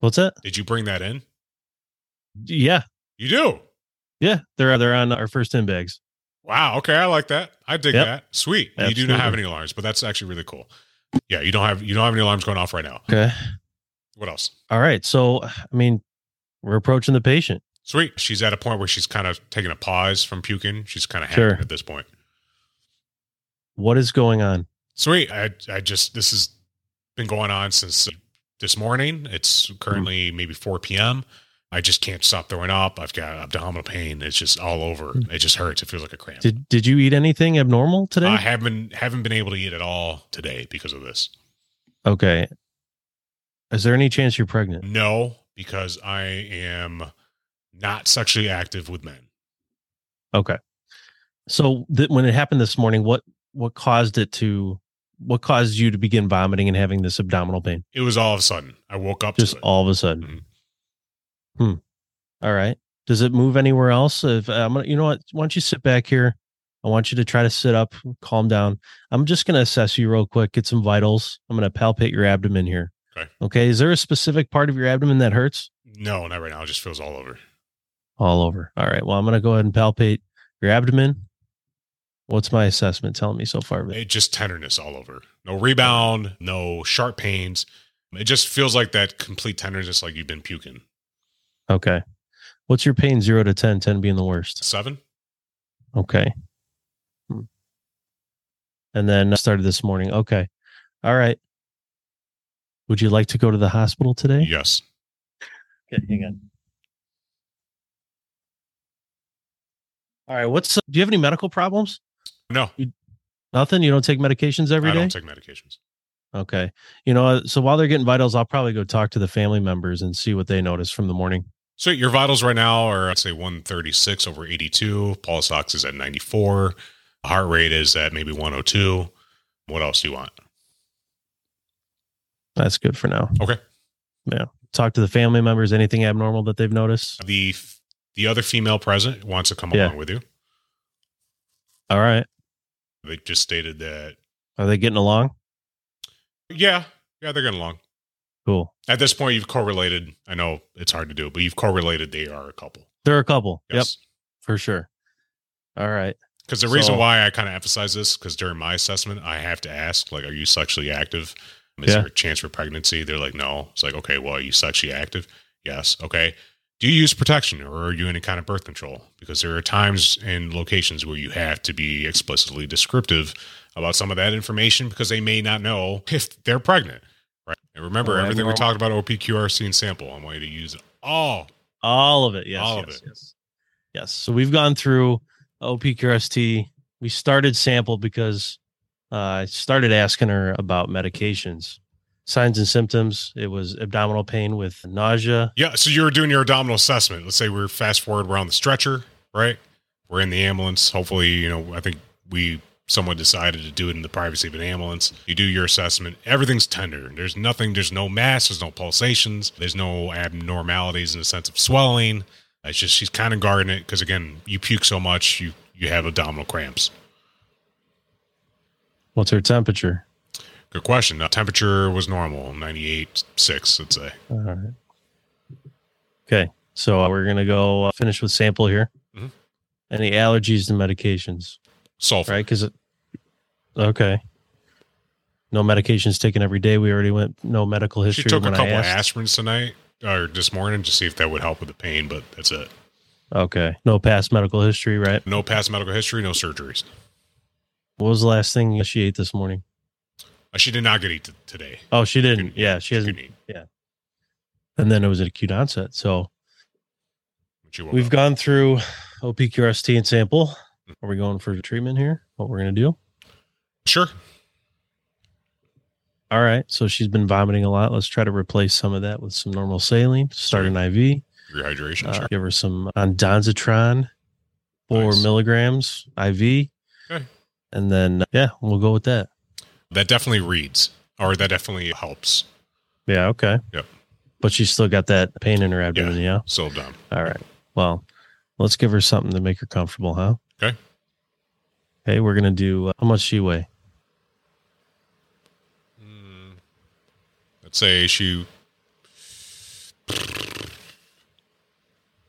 Speaker 3: what's that?
Speaker 2: Did you bring that in?
Speaker 3: Yeah.
Speaker 2: You do.
Speaker 3: Yeah. They're they're on our first in bags.
Speaker 2: Wow. Okay. I like that. I dig
Speaker 3: Yep.
Speaker 2: that. Sweet. You do not have any alarms, but that's actually really cool. Yeah. You don't have, you don't have any alarms going off right now.
Speaker 3: Okay.
Speaker 2: What else?
Speaker 3: All right. So I mean, we're approaching the patient.
Speaker 2: Sweet. She's at a point where she's kind of taking a pause from puking. She's kind of
Speaker 3: Sure.
Speaker 2: happy at this point.
Speaker 3: What is going on?
Speaker 2: Sweet. I, I just, this has been going on since this morning. It's currently maybe 4 p.m. I just can't stop throwing up. I've got abdominal pain. It's just all over.
Speaker 3: Hmm.
Speaker 2: It just hurts. It feels like a cramp.
Speaker 3: Did did you eat anything abnormal today?
Speaker 2: I haven't haven't been able to eat at all today because of this.
Speaker 3: okay. Is there any chance you're pregnant?
Speaker 2: No, because I am not sexually active with men.
Speaker 3: Okay. So th- when it happened this morning, what what caused it to what caused you to begin vomiting and having this abdominal pain?
Speaker 2: It was all of a sudden. I woke up
Speaker 3: Just
Speaker 2: to it.
Speaker 3: all of a sudden.
Speaker 2: Mhm.
Speaker 3: Hmm. All right. Does it move anywhere else? If I'm gonna, you know what? Why don't you sit back here? I want you to try to sit up, calm down. I'm just gonna assess you real quick, get some vitals. I'm gonna palpate your abdomen here.
Speaker 2: Okay.
Speaker 3: Okay. Is there a specific part of your abdomen that hurts?
Speaker 2: no, not right now. It just feels all over.
Speaker 3: All over. All right. Well, I'm gonna go ahead and palpate your abdomen. What's my assessment telling me so far?
Speaker 2: It just tenderness all over. No rebound, no sharp pains. It just feels like that complete tenderness, like you've been puking.
Speaker 3: Okay. What's your pain zero to 10, 10 being the worst?
Speaker 2: Seven?
Speaker 3: Okay. Hmm. And then uh, started this morning. Okay. All right. Would you like to go to the hospital today?
Speaker 2: Yes.
Speaker 3: Okay, hang on. All right. What's, uh, do you have any medical problems?
Speaker 2: No,
Speaker 3: Nothing? You don't take medications every day.
Speaker 2: I don't take medications.
Speaker 3: okay. You know, so while they're getting vitals, I'll probably go talk to the family members and see what they notice from the morning.
Speaker 2: So your vitals right now are, I'd say, 136 over 82. Pulse ox is at 94. Heart rate is at maybe 102. What else do you want?
Speaker 3: That's good for now.
Speaker 2: Okay. Yeah.
Speaker 3: Talk to the family members. Anything abnormal that they've noticed?
Speaker 2: The the other female present wants to come
Speaker 3: Yeah.
Speaker 2: along with you.
Speaker 3: All right.
Speaker 2: They just stated that,
Speaker 3: Are they getting along?
Speaker 2: yeah, yeah, they're getting along.
Speaker 3: Cool.
Speaker 2: At this point, you've correlated. I know it's hard to do, but you've correlated they are a couple.
Speaker 3: They're a couple. Yep, for sure. All right.
Speaker 2: Because the reason why I kind of emphasize this, because during my assessment, I have to ask, like, are you sexually active? Is
Speaker 3: Yeah.
Speaker 2: there a chance for pregnancy? They're like, no. It's like, okay, well, are you sexually active? Yes. Okay. do you use protection or are you in any kind of birth control? Because there are times and locations where you have to be explicitly descriptive about some of that information because they may not know if they're pregnant. Right. And remember,
Speaker 3: Oh,
Speaker 2: everything we talked about OPQRST and sample, I want you to use all.
Speaker 3: All of it. Yes.
Speaker 2: All of
Speaker 3: yes,
Speaker 2: it.
Speaker 3: Yes. Yes. So we've gone through OPQRST. We started sample because uh, I started asking her about medications, signs and symptoms. It was abdominal pain with nausea.
Speaker 2: Yeah. So you were doing your abdominal assessment. Let's say we're fast forward, we're on the stretcher, right? We're in the ambulance. Hopefully, you know, I think we someone decided to do it in the privacy of an ambulance. You do your assessment. Everything's tender. There's nothing, there's no mass, there's no pulsations, there's no abnormalities in the sense of swelling. It's just she's kind of guarding it because again, you puke so much, you you have abdominal cramps.
Speaker 3: What's her temperature?
Speaker 2: Good question. The temperature was normal, 98.6, let's say.
Speaker 3: All right. Okay. So uh, we're going to go uh, finish with sample here.
Speaker 2: Mhm.
Speaker 3: Any allergies to medications,
Speaker 2: Sulfur.
Speaker 3: right? Because, it. okay. No medications taken every day. We already went no medical
Speaker 2: She
Speaker 3: history.
Speaker 2: took a couple of aspirins tonight or this morning to see if that would help with the pain, but that's it.
Speaker 3: Okay. No past medical history, right?
Speaker 2: No past medical history, no surgeries.
Speaker 3: What was the last thing she ate this morning?
Speaker 2: Uh, She did not get eat t- today.
Speaker 3: Oh, she didn't.
Speaker 2: Couldn't-
Speaker 3: Yeah, she hasn't.
Speaker 2: couldn't
Speaker 3: And then it was an acute onset. So
Speaker 2: she
Speaker 3: we've
Speaker 2: up.
Speaker 3: gone through OPQRST and sample. Are we going for treatment here? What we're going to do?
Speaker 2: Sure.
Speaker 3: All right. So she's been vomiting a lot. Let's try to replace some of that with some normal saline. Start an IV.
Speaker 2: Rehydration.
Speaker 3: Uh,
Speaker 2: sure.
Speaker 3: Give her some ondansetron, four
Speaker 2: Nice.
Speaker 3: milligrams IV.
Speaker 2: Okay.
Speaker 3: And then, yeah, we'll go with that.
Speaker 2: That definitely reads, or that definitely helps.
Speaker 3: Yeah. Okay.
Speaker 2: Yep.
Speaker 3: But she's still got that pain in her abdomen. Yeah.
Speaker 2: So done.
Speaker 3: All right. Well, let's give her something to make her comfortable, huh?
Speaker 2: Okay.
Speaker 3: Okay. We're going to do, uh, how much she weigh?
Speaker 2: Let's say she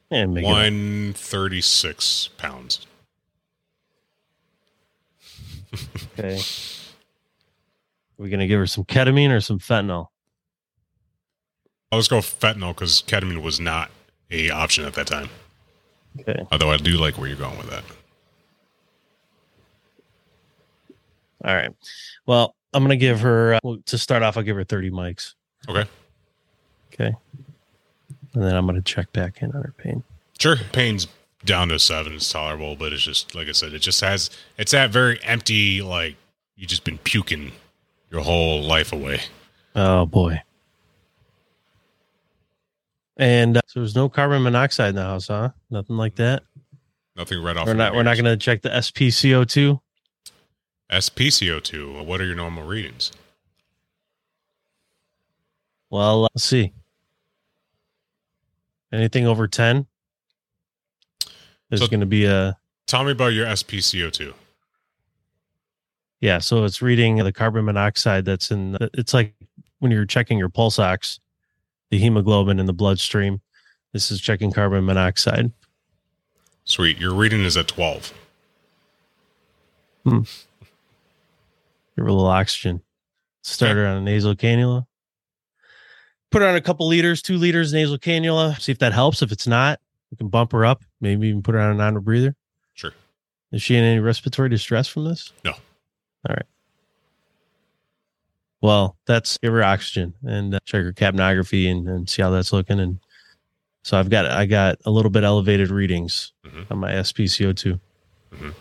Speaker 3: And make it
Speaker 2: 136 pounds.
Speaker 3: Okay. We're going to give her some ketamine or some fentanyl.
Speaker 2: I'll just go fentanyl because ketamine was not a option at that time.
Speaker 3: Okay.
Speaker 2: Although I do like where you're going with that.
Speaker 3: All right. Well, I'm going to give her, uh, well, to start off, I'll give her 30 mics.
Speaker 2: Okay.
Speaker 3: Okay. And then I'm going to check back in on her pain.
Speaker 2: Sure. Pain's down to seven. It's tolerable, but it's just, like I said, it just has, it's that very empty, like, you just been puking your whole life away.
Speaker 3: Oh, boy. And uh, so there's no carbon monoxide in the house, huh? Nothing like that.
Speaker 2: Nothing right off.
Speaker 3: We're not. We're not going to check the SPCO2.
Speaker 2: SPCO2. What are your normal readings?
Speaker 3: Well, uh, let's see. Anything over 10 is
Speaker 2: So-
Speaker 3: going to be a
Speaker 2: Tell me about your SPCO2.
Speaker 3: yeah. So it's reading the carbon monoxide that's in. It's like when you're checking your pulse ox, the hemoglobin in the bloodstream. This is checking carbon monoxide.
Speaker 2: Sweet. Your reading is at 12. Hmm.
Speaker 3: Give her a little oxygen. Start her on a nasal cannula. Put her on a couple liters, two liters nasal cannula. See if that helps. If it's not, we can bump her up. Maybe even put her on an non breather.
Speaker 2: Sure.
Speaker 3: Is she in any respiratory distress from this?
Speaker 2: No.
Speaker 3: All right. Well, that's give her oxygen and uh, check her capnography and, and see how that's looking. And so I've got I got a little bit elevated readings
Speaker 2: Mhm.
Speaker 3: on my SpCO2.
Speaker 2: Mhm.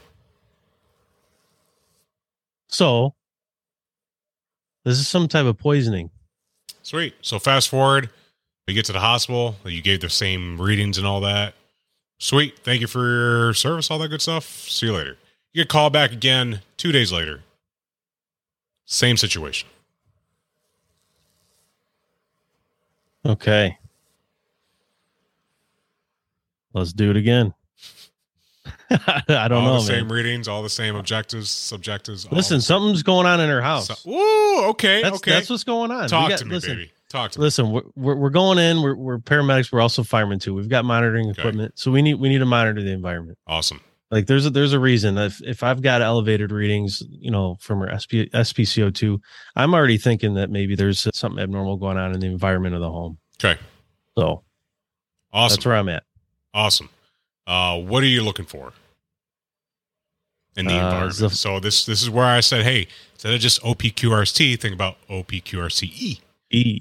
Speaker 3: So this is some type of poisoning.
Speaker 2: Sweet. So fast forward, we get to the hospital. You gave the same readings and all that. Sweet. Thank you for your service, all that good stuff. See you later. You get called back again two days later. Same situation.
Speaker 3: Okay. Let's do it again. I don't
Speaker 2: all
Speaker 3: know,
Speaker 2: the
Speaker 3: man.
Speaker 2: same readings, all the same objectives, subjectives.
Speaker 3: Listen, something's going on in her house.
Speaker 2: So, ooh, okay,
Speaker 3: that's
Speaker 2: okay.
Speaker 3: that's what's going on.
Speaker 2: Talk
Speaker 3: got-
Speaker 2: to me,
Speaker 3: listen,
Speaker 2: baby. Talk to me.
Speaker 3: Listen, we're, we're we're going in. We're we're paramedics. We're also firemen too. We've got monitoring
Speaker 2: Okay.
Speaker 3: equipment, so we need we need to monitor the environment.
Speaker 2: Awesome.
Speaker 3: Like there's a there's a reason if if I've got elevated readings, you know, from her SP, SPCO2, I'm already thinking that maybe there's something abnormal going on in the environment of the home.
Speaker 2: Okay.
Speaker 3: So
Speaker 2: Awesome.
Speaker 3: That's where I'm at.
Speaker 2: Awesome. Uh, what are you looking for in the
Speaker 3: Uh,
Speaker 2: environment?
Speaker 3: so-
Speaker 2: So this this is where I said, hey, instead of just OPQRST, think about OPQRCE.
Speaker 3: E,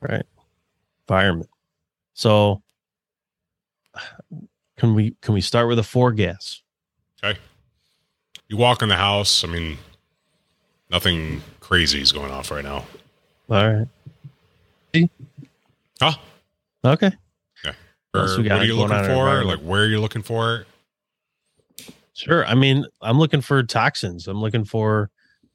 Speaker 3: right? Environment. So can we can we start with a four gas?
Speaker 2: Okay. You walk in the house. I mean, nothing crazy is going off right now.
Speaker 3: All right.
Speaker 2: Huh?
Speaker 3: Okay.
Speaker 2: Or what are you looking
Speaker 3: on in our
Speaker 2: for? Like where are you looking for it?
Speaker 3: Sure. I mean, I'm looking for toxins. I'm looking for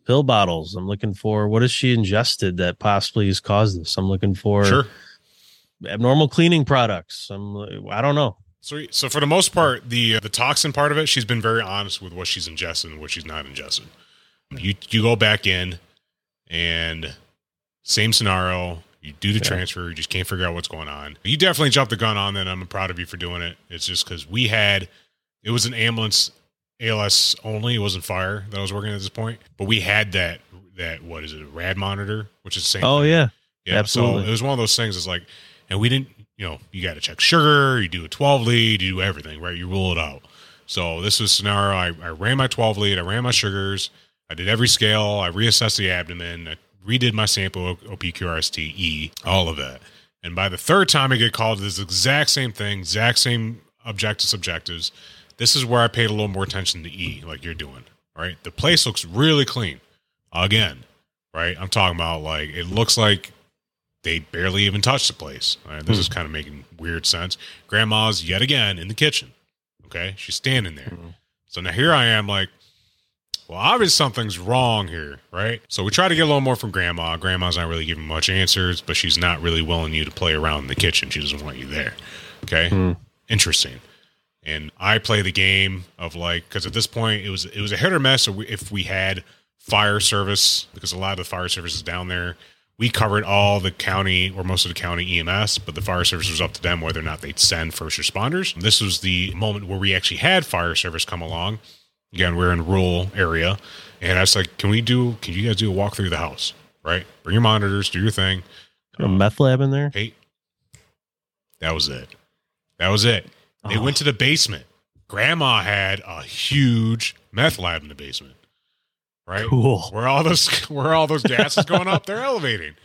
Speaker 3: pill bottles. I'm looking for what has she ingested that possibly has caused this. I'm looking for
Speaker 2: Sure.
Speaker 3: abnormal cleaning products. I'm I don't know.
Speaker 2: So, so for the most part, the uh, the toxin part of it, she's been very honest with what she's ingested and what she's not ingested. You you go back in, and same scenario. You do the
Speaker 3: Yeah.
Speaker 2: transfer. You just can't figure out what's going on. You definitely jumped the gun on that. I'm proud of you for doing it. It's just because we had it was an ambulance ALS only. It wasn't fire that I was working at this point, but we had that that what is it, a rad monitor, which is the same.
Speaker 3: Oh
Speaker 2: thing.
Speaker 3: yeah.
Speaker 2: Yeah,
Speaker 3: Absolutely.
Speaker 2: So it was one of those things. It's like, and we didn't, you know, you got to check sugar. You do a twelve lead. You do everything right. You rule it out. So this was a scenario. I, I ran my twelve lead. I ran my sugars. I did every scale. I reassessed the abdomen. I redid my sample OPQRST E, all of that. And by the third time I get called, this exact same thing, exact same objectives, objectives. This is where I paid a little more attention to E, like you're doing. Right, the place looks really clean. Again, right? I'm talking about like it looks like they barely even touched the place. Right, this
Speaker 3: Hmm.
Speaker 2: is kind of making weird sense. Grandma's yet again in the kitchen. Okay, she's standing there.
Speaker 3: Mhm.
Speaker 2: So now here I am, like, well, obviously something's wrong here, right? So we try to get a little more from grandma. Grandma's not really giving much answers, but she's not really willing you to play around in the kitchen. She doesn't want you there. Okay,
Speaker 3: Hmm.
Speaker 2: interesting. And I play the game of like because at this point it was it was a hit or miss. If we had fire service, because a lot of the fire service is down there, we covered all the county or most of the county EMS, but the fire service was up to them whether or not they'd send first responders. This was the moment where we actually had fire service come along. Again, we're in rural area, and I was like, "Can we do? Can you guys do a walk through the house? Right? Bring your monitors, do your thing."
Speaker 3: A meth lab in there?
Speaker 2: Hey, that was it. That was it. They
Speaker 3: Oh.
Speaker 2: went to the basement. Grandma had a huge meth lab in the basement. Right?
Speaker 3: Cool.
Speaker 2: Where all those where all those gases going up, they're elevating.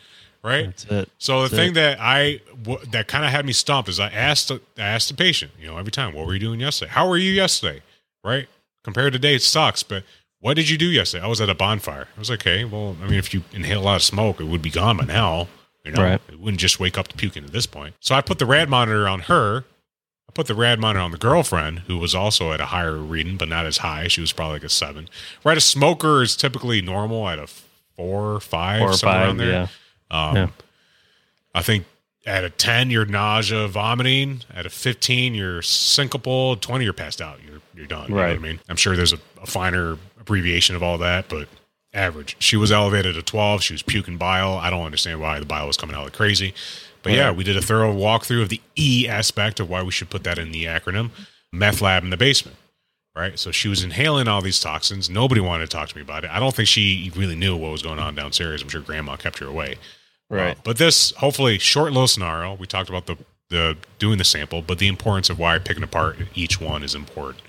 Speaker 2: Right?
Speaker 3: That's it.
Speaker 2: So the
Speaker 3: That's
Speaker 2: thing that I w- that kind of had me stumped is I asked the, I asked the patient, you know, every time, what were you doing yesterday? How were you yesterday? Right? Compared to today, it sucks, but what did you do yesterday? I was at a bonfire. I was like, okay. Well, I mean, if you inhale a lot of smoke, it would be gone by now. You know,
Speaker 3: Right.
Speaker 2: it wouldn't just wake up to puking at this point. So I put the rad monitor on her. I put the rad monitor on the girlfriend, who was also at a higher reading, but not as high. She was probably like a seven. Right, a smoker is typically normal at a four, five,
Speaker 3: Four or
Speaker 2: somewhere
Speaker 3: five.
Speaker 2: around there.
Speaker 3: Yeah.
Speaker 2: Um,
Speaker 3: Yeah.
Speaker 2: I think at a 10, you're nausea, vomiting. At a 15, you're syncopal. 20, you're passed out. You're you're done. You know what I mean? I'm sure there's a, a finer abbreviation of all that, but average. She was elevated to 12. She was puking bile. I don't understand why the bile was coming out like crazy. But yeah, we did a thorough walkthrough of the E aspect of why we should put that in the acronym meth lab in the basement. Right. So she was inhaling all these toxins. Nobody wanted to talk to me about it. I don't think she really knew what was going on downstairs. I'm sure grandma kept her away.
Speaker 3: Right.
Speaker 2: Uh, but this hopefully short little scenario. We talked about the the doing the sample, but the importance of why picking apart each one is important.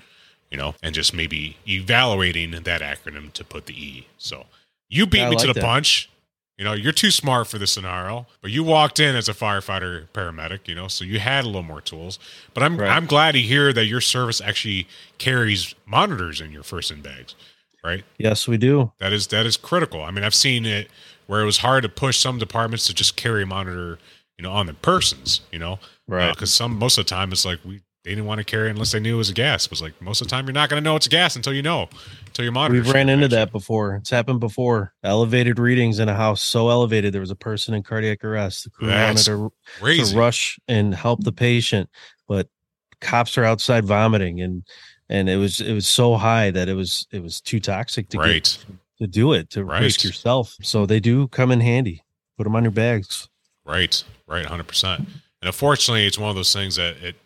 Speaker 2: You know, and just maybe evaluating that acronym to put the E. So you beat
Speaker 3: I
Speaker 2: me to the
Speaker 3: that.
Speaker 2: punch. You know, you're too smart for this scenario, but you walked in as a firefighter paramedic, you know, so you had a little more tools. But I'm
Speaker 3: Right.
Speaker 2: I'm glad to hear that your service actually carries monitors in your first in bags, right?
Speaker 3: Yes, we do.
Speaker 2: That is that is critical. I mean, I've seen it where it was hard to push some departments to just carry a monitor, you know, on their persons, you know,
Speaker 3: Right.
Speaker 2: Uh, because some most of the time it's like we they didn't want to carry it unless they knew it was a gas. It was like most of the time you're not going to know it's a gas until you know, until your monitor.
Speaker 3: We've ran into that before. It's happened before. Elevated readings in a house so elevated there was a person in cardiac arrest. The crew
Speaker 2: That's
Speaker 3: wanted to, to rush and help the patient, but cops are outside vomiting and and it was it was so high that it was it was too toxic to
Speaker 2: Right.
Speaker 3: get to do it to
Speaker 2: Right.
Speaker 3: risk yourself. So they do come in handy. Put them on your bags.
Speaker 2: Right, right, hundred percent. And unfortunately, it's one of those things that it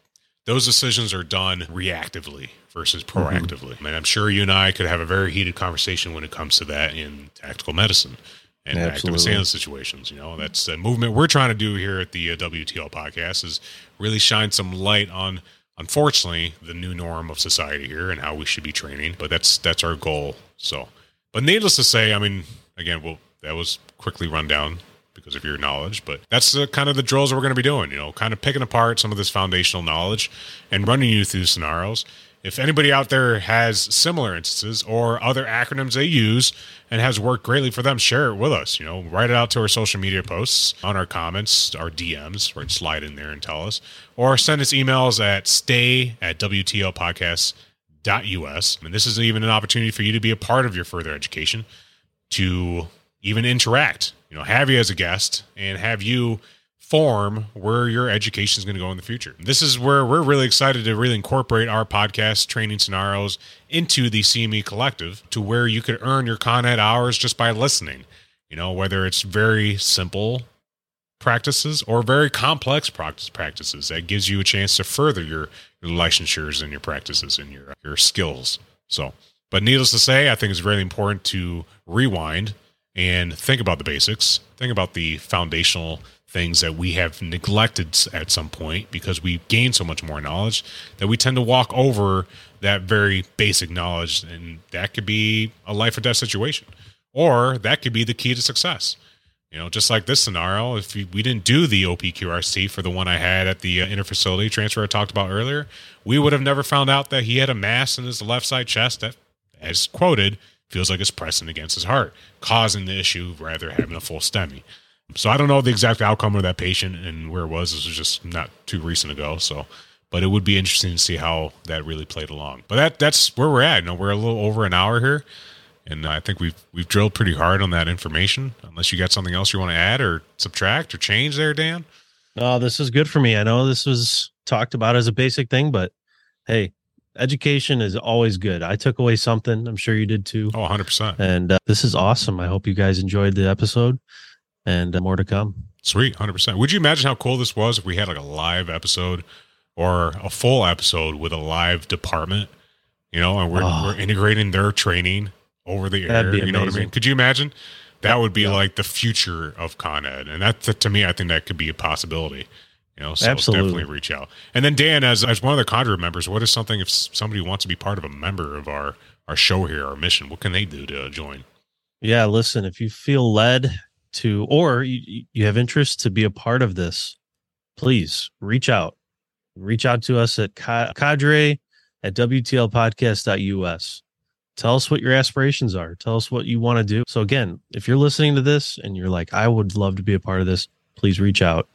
Speaker 2: those decisions are done reactively versus proactively. I mean, I'm sure you and I could have a very heated conversation when it comes to that in tactical medicine. and active in situations. You know, that's a movement we're trying to do here at the uh, WTL podcast is really shine some light on, unfortunately, the new norm of society here and how we should be training. But that's that's our goal. So, but needless to say, I mean, again, well, that was quickly run down because of your knowledge, but that's the kind of the drills we're going to be doing. You know, kind of picking apart some of this foundational knowledge and running you through scenarios. If anybody out there has similar instances or other acronyms they use and has worked greatly for them, share it with us. You know, write it out to our social media posts, on our comments, our DMs, or slide in there and tell us, or send us emails at stay at WTLpodcast.us. And this is even an opportunity for you to be a part of your further education to even interact, you know, have you as a guest and have you form where your education is going to go in the future. This is where we're really excited to really incorporate our podcast training scenarios into the CME collective to where you could earn your Con Ed hours just by listening. You know, whether it's very simple practices or very complex practice practices that gives you a chance to further your, your licensures and your practices and your your skills. So, but needless to say, I think it's really important to rewind and think about the basics, think about the foundational things that we have neglected at some point because we gain so much more knowledge that we tend to walk over that very basic knowledge and that could be a life or death situation or that could be the key to success you know just like this scenario if we, didn't do the OPQRC for the one i had at the uh, interfacility transfer i talked about earlier we would have never found out that he had a mass in his left side chest that as quoted feels like it's pressing against his heart causing the issue rather having a full STEMI. So I don't know the exact outcome of that patient and where it was. This was just not too recent ago. So, but it would be interesting to see how that really played along. But that that's where we're at. You know, we're a little over an hour here, and I think we've we've drilled pretty hard on that information. Unless you got something else you want to add or subtract or change there, Dan.
Speaker 3: No, this is good for me. I know this was talked about as a basic thing, but hey, education is always good. I took away something. I'm sure you did too.
Speaker 2: Oh, 100 percent.
Speaker 3: And uh, this is awesome. I hope you guys enjoyed the episode and uh, more to come.
Speaker 2: Sweet, 100 percent. Would you imagine how cool this was if we had like a live episode or a full episode with a live department? You know, and we're
Speaker 3: Oh.
Speaker 2: we're integrating their training over the air.
Speaker 3: That'd be
Speaker 2: You know what I mean? Could you imagine? That would be
Speaker 3: Yeah.
Speaker 2: like the future of Con Ed, and that to me, I think that could be a possibility. You know, so
Speaker 3: Absolutely.
Speaker 2: definitely reach out. And then Dan, as as one of the Conjure members, what is something if somebody wants to be part of a member of our our show here, our mission? What can they do to join?
Speaker 3: Yeah, listen, if you feel led to, or you, you have interest to be a part of this, please reach out. Reach out to us at cadre at WTLpodcast.us. Tell us what your aspirations are. Tell us what you want to do. So, again, if you're listening to this and you're like, I would love to be a part of this, please reach out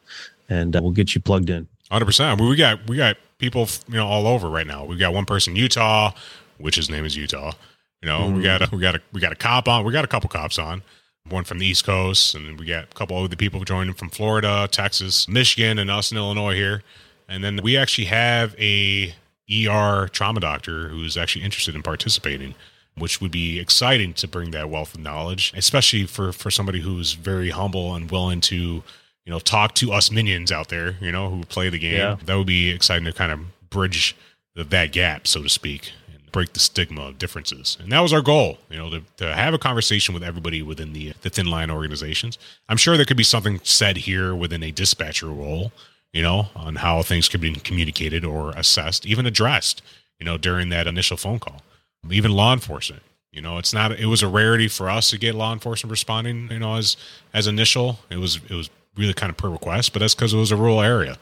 Speaker 3: and uh, we'll get you plugged in.
Speaker 2: Hundred percent. We got we got people you know all over right now. We got one person in Utah, which his name is Utah. You know, we
Speaker 3: Mhm.
Speaker 2: got a, we got a we got a cop on. We got a couple cops on. One from the East Coast, and we got a couple of other people joining from Florida, Texas, Michigan, and us in Illinois here. And then we actually have a ER trauma doctor who's actually interested in participating, which would be exciting to bring that wealth of knowledge, especially for for somebody who's very humble and willing to you know, talk to us minions out there, you know, who play the game.
Speaker 3: Yeah.
Speaker 2: That would be exciting to kind of bridge the, that gap, so to speak, and break the stigma of differences. And that was our goal, you know, to, to have a conversation with everybody within the the thin line organizations. I'm sure there could be something said here within a dispatcher role, you know, on how things could be communicated or assessed, even addressed, you know, during that initial phone call. Even law enforcement. You know, it's not. It was a rarity for us to get law enforcement responding. You know, as as initial, it was it was really kind of per request, but that's because it was a rural area,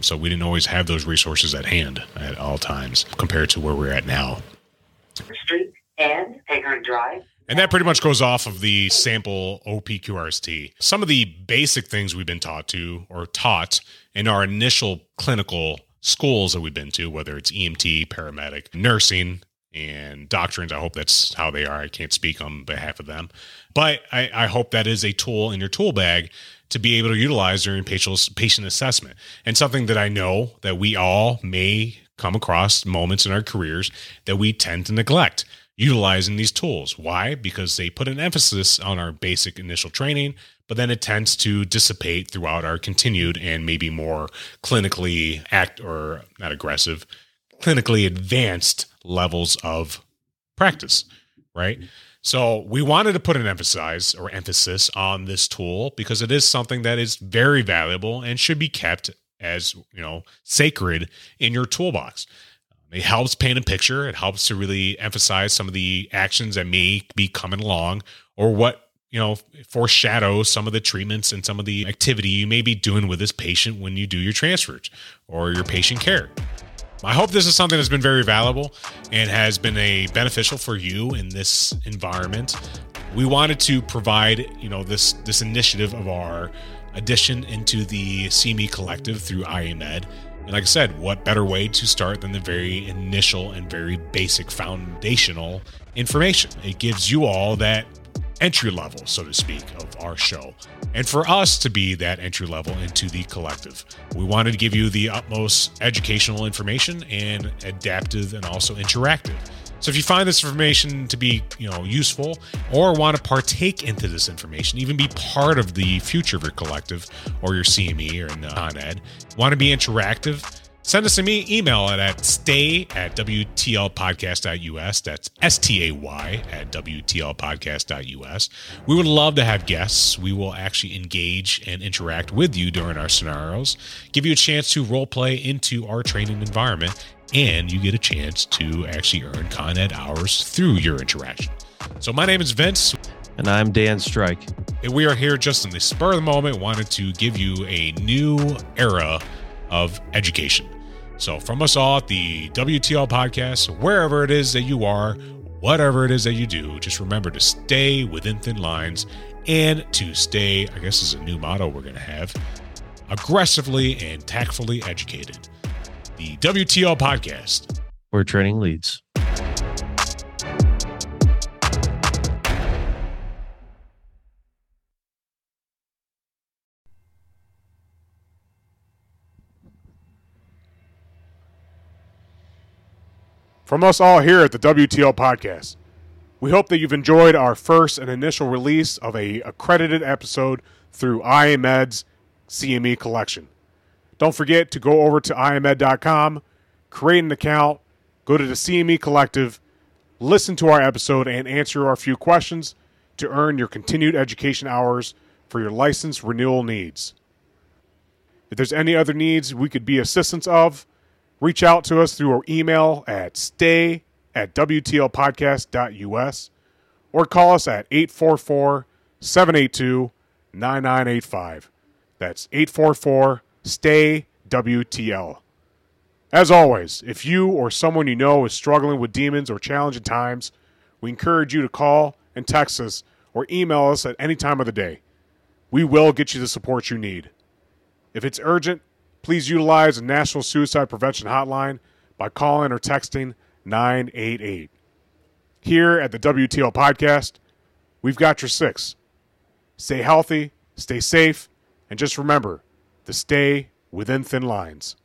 Speaker 2: so we didn't always have those resources at hand at all times compared to where we're at now.
Speaker 4: Street and Drive.
Speaker 2: And that pretty much goes off of the sample OPQRST. Some of the basic things we've been taught to or taught in our initial clinical schools that we've been to, whether it's EMT, paramedic, nursing, and doctrines. I hope that's how they are. I can't speak on behalf of them. But I, I hope that is a tool in your tool bag to be able to utilize during patient, patient assessment. And something that I know that we all may come across moments in our careers that we tend to neglect utilizing these tools. Why? Because they put an emphasis on our basic initial training, but then it tends to dissipate throughout our continued and maybe more clinically act or not aggressive, clinically advanced levels of practice, right? So we wanted to put an emphasis or emphasis on this tool because it is something that is very valuable and should be kept as you know sacred in your toolbox. It helps paint a picture. It helps to really emphasize some of the actions that may be coming along or what you know foreshadow some of the treatments and some of the activity you may be doing with this patient when you do your transfers or your patient care. I hope this is something that's been very valuable and has been a beneficial for you in this environment. We wanted to provide, you know, this this initiative of our addition into the CME collective through IAMED. And like I said, what better way to start than the very initial and very basic foundational information? It gives you all that entry level, so to speak, of our show. And for us to be that entry level into the collective, we wanted to give you the utmost educational information and adaptive and also interactive. So if you find this information to be, you know, useful or want to partake into this information, even be part of the future of your collective or your CME or in ConEd, want to be interactive, Send us an email at, at stay at WTLpodcast.us. That's S T A Y at WTLpodcast.us. We would love to have guests. We will actually engage and interact with you during our scenarios, give you a chance to role play into our training environment, and you get a chance to actually earn Con Ed hours through your interaction. So, my name is Vince.
Speaker 3: And I'm Dan Strike.
Speaker 2: And we are here just in the spur of the moment, wanted to give you a new era of education. So, from us all at the WTL podcast, wherever it is that you are, whatever it is that you do, just remember to stay within thin lines and to stay, I guess is a new motto we're going to have, aggressively and tactfully educated. The WTL podcast.
Speaker 3: Where training leads.
Speaker 1: From us all here at the WTL Podcast, we hope that you've enjoyed our first and initial release of a accredited episode through IAMED's CME collection. Don't forget to go over to IAMED.com, create an account, go to the CME Collective, listen to our episode, and answer our few questions to earn your continued education hours for your license renewal needs. If there's any other needs we could be assistance of, reach out to us through our email at stay at WTLpodcast.us or call us at 844 782 9985. That's 844 STAY WTL. As always, if you or someone you know is struggling with demons or challenging times, we encourage you to call and text us or email us at any time of the day. We will get you the support you need. If it's urgent, please utilize the National Suicide Prevention Hotline by calling or texting 988. Here at the WTL Podcast, we've got your six. Stay healthy, stay safe, and just remember to stay within thin lines.